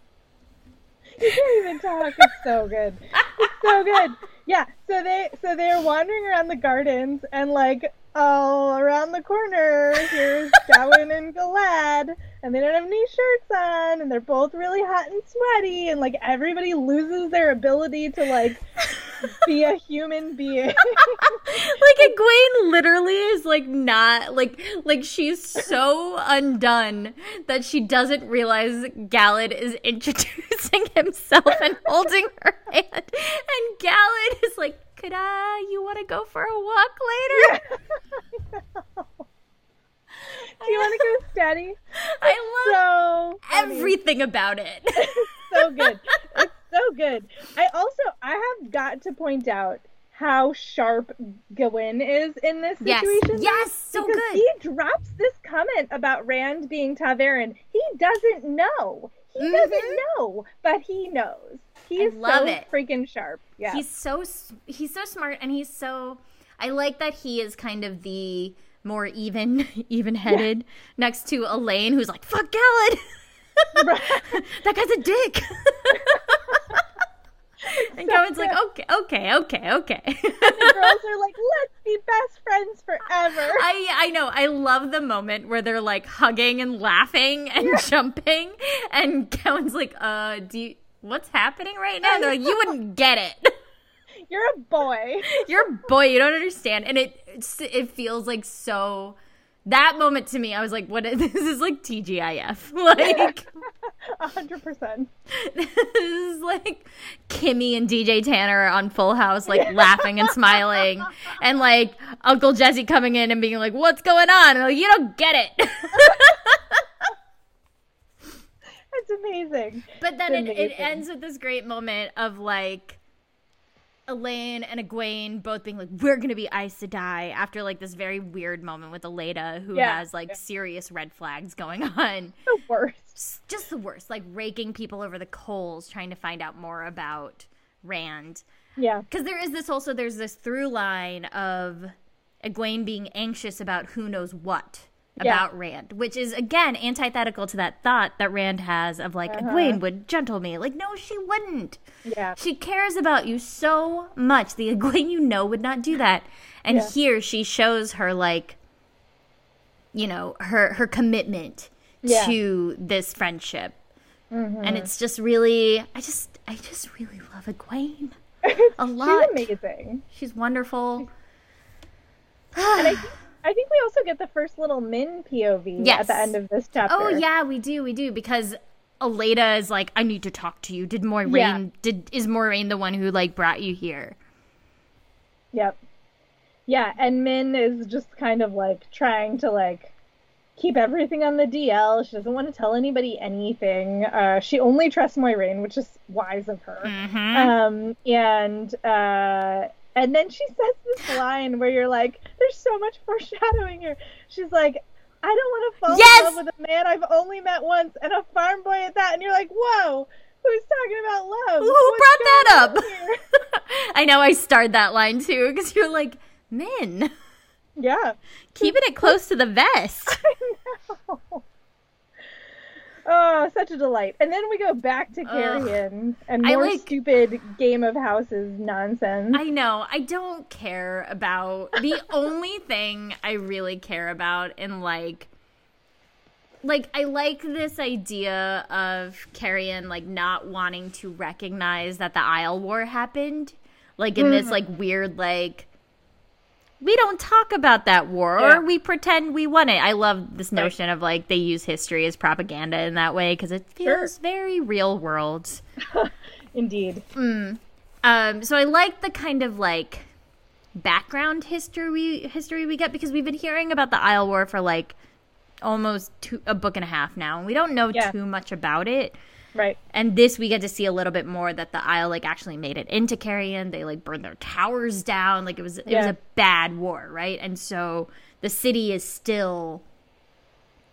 B: you can't even talk it's so good. It's so good. Yeah so they so they're wandering around the gardens and like oh around the corner here's Gawyn and Galad and they don't have any shirts on and they're both really hot and sweaty and like everybody loses their ability to like be a human being. like
A: Egwene literally is like not like like she's so undone that she doesn't realize Galad is introducing himself and holding her hand. And Galad is like, Could I you wanna go for a walk later?
B: Yeah. Do you want to go steady?
A: I love so everything about it.
B: so good. It's so good. I also I have got to point out how sharp Gawyn is in this situation.
A: Yes, yes so
B: because
A: good.
B: He drops this comment about Rand being ta'veren. He doesn't know. He mm-hmm. doesn't know, but he knows. He's so it. freaking sharp. Yeah.
A: He's so he's so smart and he's so I like that he is kind of the more even even headed yeah. next to Elayne who's like fuck Galad that guy's a dick. and
B: So
A: Gawyn's like, okay, okay, okay, okay.
B: the girls are like, let's be best friends forever.
A: I I know. I love the moment where they're like hugging and laughing and jumping, and Gawyn's like, "Uh, do you, what's happening right now?" They're like, "You wouldn't get it.
B: You're a boy.
A: You're a boy. You don't understand." And it it feels like so. That moment to me, I was like, "What? Is, this is like TGIF. Like
B: A hundred percent.
A: this is like Kimmy and DJ Tanner on Full House, like laughing and smiling, and like Uncle Jesse coming in and being like, "What's going on?" And like, you don't get it.
B: It's amazing.
A: But then it,
B: It's
A: it
B: amazing.
A: ends with this great moment of like Elayne and Egwene both being like, "We're gonna be Aes Sedai," after like this very weird moment with Elaida, who
B: Yeah.
A: has like
B: Yeah.
A: serious red flags going on.
B: The worst.
A: Just- Just the worst, like raking people over the coals, trying to find out more about Rand.
B: Yeah.
A: Because there is this also, there's this through line of Egwene being anxious about who knows what
B: Yeah.
A: about Rand, which is again antithetical to that thought that Rand has of like
B: Uh-huh.
A: Egwene would gentle me. Like, no, she wouldn't.
B: Yeah.
A: She cares about you so much. The Egwene you know would not do that. And
B: Yeah.
A: here she shows her like, you know, her her commitment
B: Yeah.
A: to this friendship.
B: Mm-hmm.
A: And it's just really, I just, I just really love Egwene. A
B: She's
A: lot.
B: amazing.
A: She's wonderful.
B: And I think, I think we also get the first little Min POV
A: Yes.
B: at the end of this chapter.
A: Oh yeah, we do, we do because Elaida is like, I need to talk to you. Did Moiraine?
B: Yeah.
A: Did is Moiraine the one who like brought you here?
B: Yep. Yeah, and Min is just kind of like trying to like keep everything on the DL. She doesn't want to tell anybody anything. Uh, she only trusts Moiraine, which is wise of her.
A: Mm-hmm.
B: Um, and uh, and then she says line where you're like, "There's so much foreshadowing here." She's like, "I don't want to fall
A: Yes!
B: in love with a man I've only met once, and a farm boy at that." And you're like, "Whoa, who's talking about love?
A: Who
B: What's
A: brought that up? I know I starred that line too because you're like, Min,
B: yeah.
A: keeping it close to the vest.
B: Oh, such a delight. And then we go back to Cairhien and more
A: like-
B: stupid Game of Houses nonsense.
A: I know. I don't care about the only thing I really care about in like like I like this idea of Cairhien like not wanting to recognize that the Aiel War happened. Like in this mm-hmm. like weird like we don't talk about that war
B: Yeah.
A: or we pretend we won it. I love this notion of like they use history as propaganda in that way because it feels very real world.
B: Indeed.
A: Um, so I like the kind of like background history we, history we get because we've been hearing about the Aiel War for like almost two, a book and a half now, and we don't know
B: Yeah.
A: too much about it.
B: Right.
A: And this we get to see a little bit more that the Aiel like actually made it into Cairhien. They like burned their towers down. Like it was it was a bad war, right? And so the city is still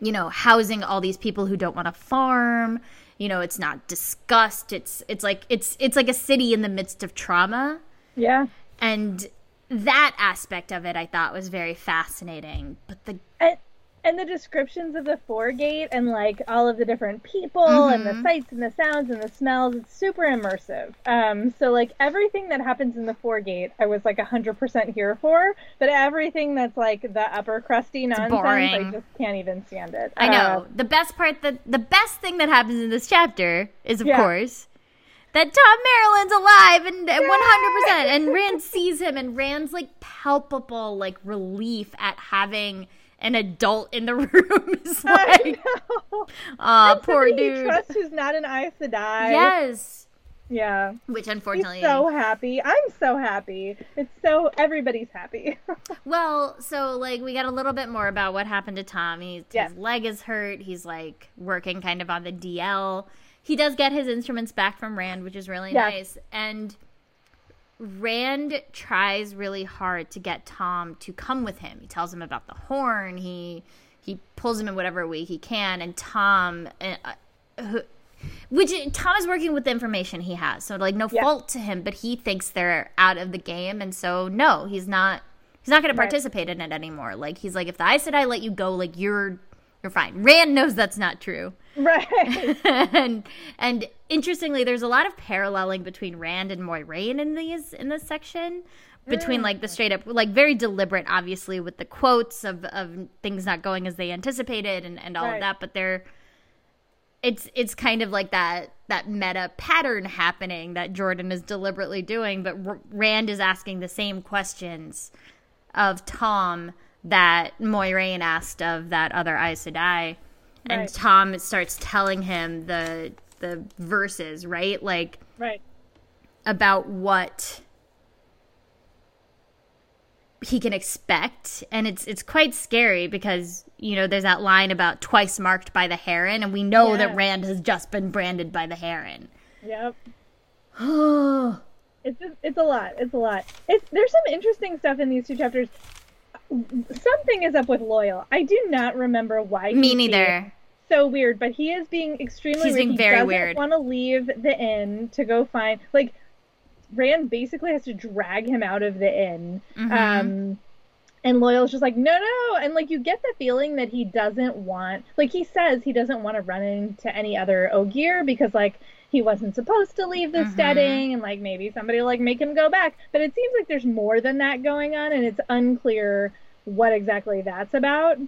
A: you know, housing all these people who don't want to farm. You know, it's not discussed. It's it's like it's it's like a city in the midst of trauma.
B: Yeah.
A: And that aspect of it I thought was very fascinating. But the
B: And, and the descriptions of the foregate and like all of the different people and
A: Mm-hmm.
B: the sights and the sounds and the smells, it's super immersive. Um, so like everything that happens in the foregate, I was like hundred percent here for. But everything that's like the upper crusty nonsense, I just can't even stand it.
A: I
B: Uh,
A: know. the best part that the best thing that happens in this chapter is of
B: Yeah.
A: course that Tom Merrilin's alive and and 100% and Rand sees him and Rand's like palpable like relief at having an adult in the room is like
B: And
A: poor dude
B: trust who's not an Aes die.
A: yes
B: Yeah.
A: which unfortunately, He's
B: so happy. I'm so happy. It's so everybody's happy.
A: Well, so like we got a little bit more about what happened to Tom. He's. His leg is hurt. He's like working kind of on the DL. He does get his instruments back from Rand, which is really nice. And Rand tries really hard to get Tom to come with him. He tells him about the horn. He he pulls him in whatever way he can. And Tom, uh, uh, who- which Tom is working with the information he has, so like no
B: Yeah.
A: fault to him, but he thinks they're out of the game, and so no, he's not. He's not going to
B: Right.
A: participate in it anymore. Like he's like, if the Aes Sedai let you go, like you're you're fine. Rand knows that's not true.
B: Right.
A: and and interestingly, there's a lot of paralleling between Rand and Moiraine in these in this section. Between like the straight up like very deliberate, obviously, with the quotes of, of things not going as they anticipated and, and all
B: Right.
A: of that, but they're it's it's kind of like that that meta pattern happening that Jordan is deliberately doing, but R- Rand is asking the same questions of Tom that Moiraine asked of that other Aes Sedai, and Tom starts telling him the the verses right, like
B: Right.
A: about what he can expect and it's it's quite scary because you know there's that line about twice marked by the heron and we know
B: Yeah.
A: that Rand has just been branded by the heron.
B: Yep.
A: Oh,
B: It's just, it's a lot. It's a lot. It's there's some interesting stuff in these two chapters. Something is up with Loial. I do not remember why.
A: me neither.
B: So weird, but he is being extremely.
A: He's
B: weird.
A: being
B: he
A: very
B: doesn't
A: weird.
B: Want to leave the inn to go find like. Rand basically has to drag him out of the inn.
A: Mhm.
B: Um, and Loial's just like, no, no. And like, you get the feeling that he doesn't want, like, he says he doesn't want to run into any other Ogier because, like, he wasn't supposed to leave the
A: Mhm.
B: steading and, like, maybe somebody will, like, make him go back. But it seems like there's more than that going on, and it's unclear what exactly that's about.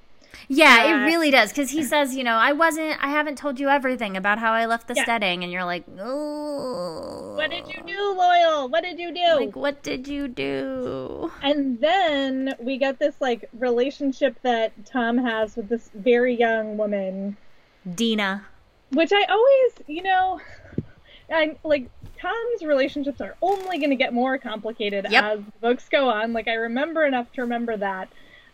A: Yeah,
B: Uh,
A: it really does because he says, you know, I wasn't, I haven't told you everything about how I left the
B: Yeah.
A: steading, and you're like, oh,
B: What did you do, Loial? What did you do?
A: Like, what did you do?
B: And then we get this like relationship that Tom has with this very young woman,
A: Dena.
B: which I always, you know, I'm like Tom's relationships are only going to get more complicated
A: Yep.
B: as books go on. Like I remember enough to remember that.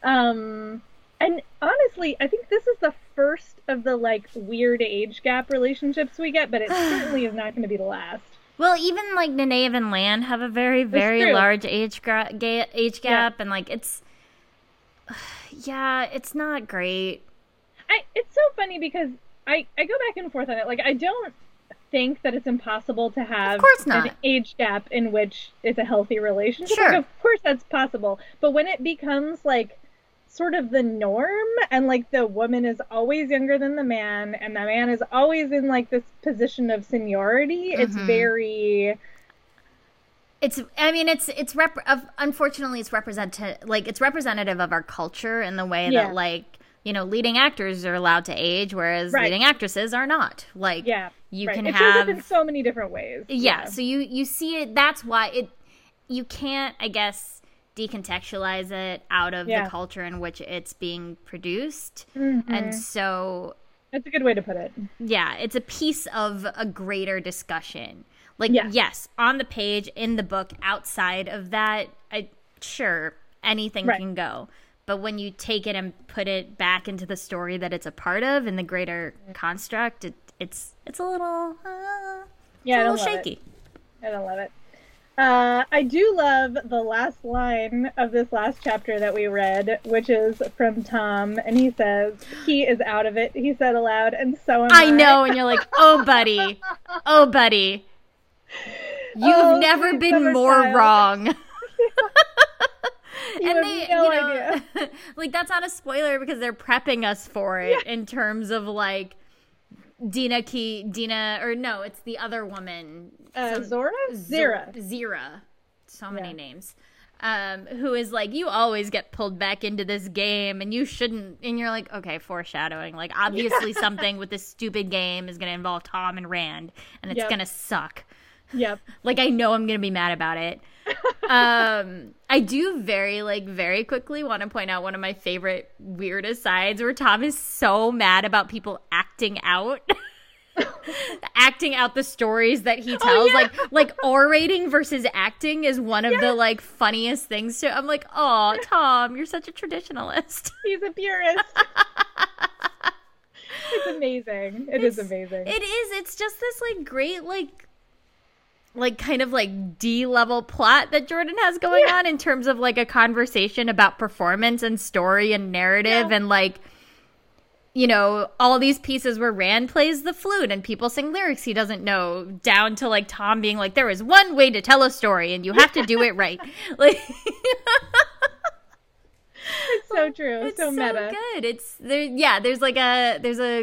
B: Um and honestly, I think this is the first of the like weird age gap relationships we get, but it certainly is not going to be the last.
A: Well, even like Nynaeve and Lan have a very, very large age gra- ga- age
B: Yeah.
A: gap, and like it's, yeah, it's not great.
B: I it's so funny because I I go back and forth on it. Like I don't think that it's impossible to have
A: Of course not.
B: an age gap in which it's a healthy relationship.
A: Sure.
B: Like, of course that's possible. But when it becomes like sort of the norm and like the woman is always younger than the man and the man is always in like this position of seniority, it's
A: Mhm.
B: very
A: It's, I mean, it's it's rep- of, unfortunately it's represent like it's representative of our culture in the way
B: Yeah.
A: that like you know leading actors are allowed to age, whereas
B: Right.
A: leading actresses are not. Like,
B: yeah.
A: you
B: right.
A: can
B: it shows up
A: have
B: in so many different ways.
A: yeah, so you you see it that's why it you can't i guess decontextualize it out of
B: Yeah.
A: the culture in which it's being produced
B: Mhm.
A: and so
B: That's a good way to put it.
A: yeah it's a piece of a greater discussion like
B: Yeah.
A: yes on the page in the book outside of that I, sure anything
B: Right.
A: can go but when you take it and put it back into the story that it's a part of in the greater construct it, it's it's a little uh,
B: Yeah,
A: a little
B: it.
A: shaky
B: I don't love it. Uh, I do love the last line of this last chapter that we read, which is from Tom, and he says, He is out of it, he said aloud, and so am I.
A: I know, and you're like, oh, buddy, oh, buddy, you've
B: Oh,
A: never been more
B: child.
A: wrong. And they,
B: no
A: you know,
B: idea.
A: like that's not a spoiler because they're prepping us for it in terms of like Dena Key, Dena, or no, it's the other woman,
B: Uh,
A: some-
B: Zora? Zera.
A: Zera, so many
B: Yeah.
A: names. Um, who is like, you always get pulled back into this game, and you shouldn't. And you're like, okay, foreshadowing. Like, obviously, something with this stupid game is going to involve Tom and Rand, and it's
B: Yep.
A: going to suck.
B: Yep.
A: Like, I know I'm going to be mad about it. um, I do very, like, very quickly want to point out one of my favorite weirdest sides where Tom is so mad about people acting out. acting out the stories that he oh, tells
B: yeah.
A: like like orating versus acting is one of the like funniest things to i'm like oh tom you're such a traditionalist
B: He's a purist. it's amazing. It is
A: It's-
B: amazing.
A: It is. It's just this like great like like kind of like D level plot that Jordan has going
B: Yeah.
A: on in terms of like a conversation about performance and story and narrative
B: Yeah.
A: and like you know, all these pieces where Rand plays the flute and people sing lyrics he doesn't know, down to like Tom being like, there is one way to tell a story and you have to do it right. Like,
B: It's so true.
A: It's
B: so
A: so
B: meta.
A: good. It's there. Yeah, there's like a there's a.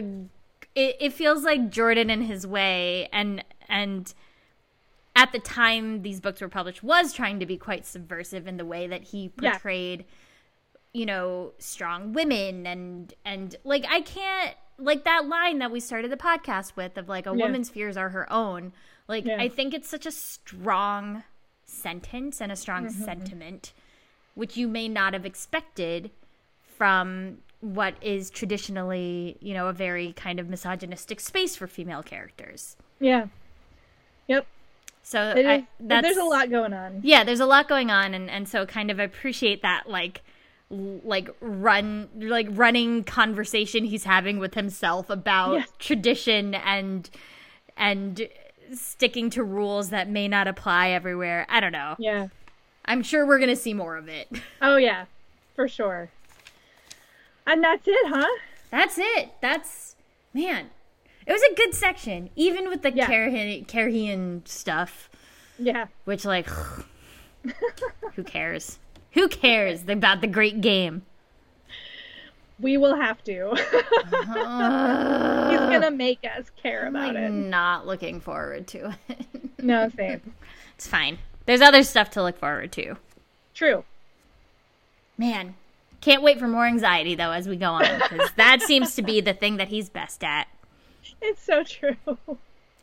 A: It, it feels like Jordan in his way, and and at the time these books were published, was trying to be quite subversive in the way that he
B: Yeah.
A: portrayed, you know, strong women and and like I can't like that line that we started the podcast with of like a
B: Yeah.
A: woman's fears are her own. Like
B: Yeah.
A: I think it's such a strong sentence and a strong
B: Mm-hmm.
A: sentiment, which you may not have expected from what is traditionally, you know, a very kind of misogynistic space for female characters.
B: Yeah. Yep.
A: So
B: is,
A: I, that's,
B: there's a lot going on.
A: Yeah, there's a lot going on, and and so kind of appreciate that like like run like running conversation he's having with himself about
B: Yes.
A: tradition and and sticking to rules that may not apply everywhere. I don't know.
B: Yeah.
A: I'm sure we're gonna see more of it.
B: Oh yeah, for sure. And that's it, huh?
A: That's it. That's man. It was a good section, even with the
B: Yeah.
A: Cairhien stuff,
B: Yeah.
A: which like, who cares? Who cares about the great game?
B: We will have to. He's gonna make us care about
A: like
B: it.
A: not looking forward to it.
B: No, same.
A: it's fine. There's other stuff to look forward to.
B: True.
A: Man, can't wait for more anxiety though as we go on because that seems to be the thing that he's best at.
B: It's so true.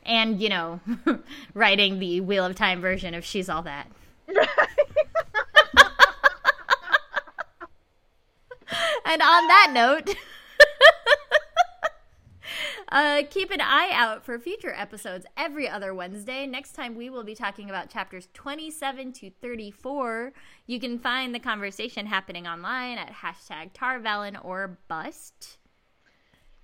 A: And you know, writing the Wheel of Time version of She's All That. And on that note, uh, keep an eye out for future episodes every other Wednesday. Next time, we will be talking about chapters 27 to 34. You can find the conversation happening online at hashtag Tar Valon or Bust.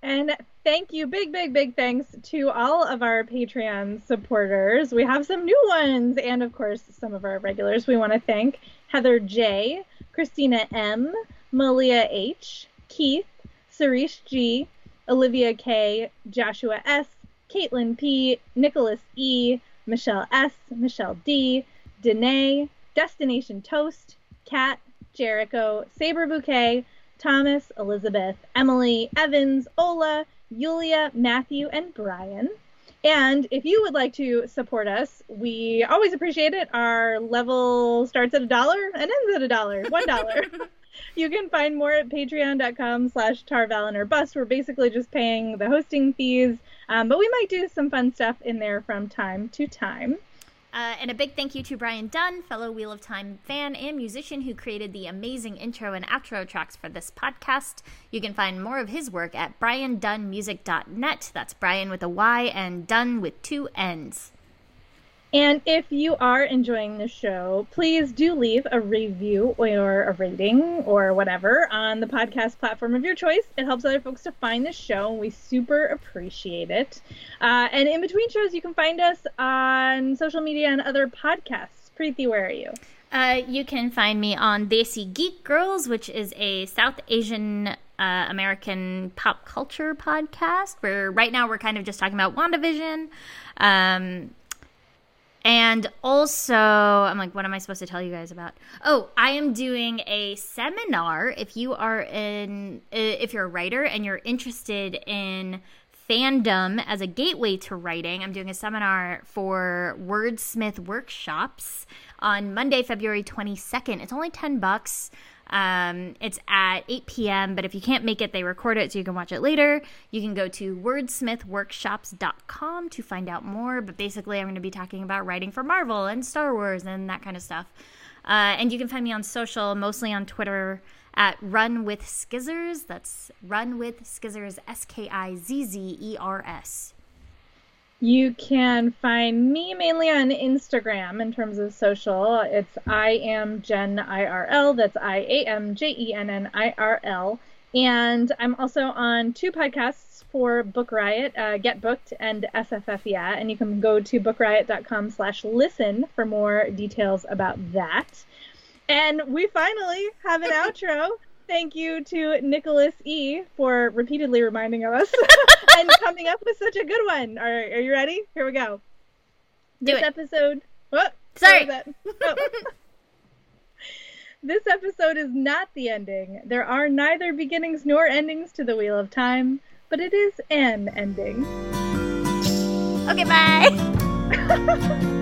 B: And thank you, big, big, big thanks to all of our Patreon supporters. We have some new ones, and of course, some of our regulars. We want to thank Heather J, Christina M, Malia H, Keith, Sarish G, Olivia K, Joshua S, Caitlin P, Nicholas E, Michelle S, Michelle D, Danae, Destination Toast, Kat, Jericho, Saber Bouquet, Thomas, Elizabeth, Emily, Evans, Ola, Yulia, Matthew, and Brian. And if you would like to support us, we always appreciate it. Our level starts at a dollar and ends at a dollar, one dollar. you can find more at patreon.com slash tarvalon or bust. We're basically just paying the hosting fees, um, but we might do some fun stuff in there from time to time.
A: Uh, and a big thank you to Bryan Dunn, fellow Wheel of Time fan and musician who created the amazing intro and outro tracks for this podcast. You can find more of his work at bryandunnmusic.net. That's Brian with a Y and Dunn with two N's.
B: And if you are enjoying the show, please do leave a review or a rating or whatever on the podcast platform of your choice. It helps other folks to find the show, and we super appreciate it. Uh, and in between shows, you can find us on social media and other podcasts. Preeti, where are you?
A: Uh, you can find me on Desi Geek Girls, which is a South Asian uh, American pop culture podcast. Where right now we're kind of just talking about WandaVision. Um, and also, I'm like, what am I supposed to tell you guys about? Oh, I am doing a seminar. If you are in, uh, if you're a writer and you're interested in fandom as a gateway to writing, I'm doing a seminar for Wordsmith Workshops on Monday, February 22nd. It's only 10 bucks. Um, it's at 8 p.m., but if you can't make it, they record it so you can watch it later. You can go to wordsmithworkshops.com to find out more. But basically, I'm going to be talking about writing for Marvel and Star Wars and that kind of stuff. Uh, and you can find me on social, mostly on Twitter at Run with Skizzers. That's Run with Skizzers, S K I Z Z E R S.
B: You can find me mainly on Instagram in terms of social. It's I am Jenn IRL. That's I A M J E N N I R L. And I'm also on two podcasts for Book Riot, uh, Get Booked and SFF Yeah. And you can go to bookriot.com slash listen for more details about that. And we finally have an outro. Thank you to Nicholas E for repeatedly reminding us and coming up with such a good one. Are, are you ready? Here we go.
A: Do
B: this
A: it.
B: episode. What?
A: Sorry.
B: What was that? Oh. This episode is not the ending. There are neither beginnings nor endings to the Wheel of Time, but it is an ending.
A: Okay, bye.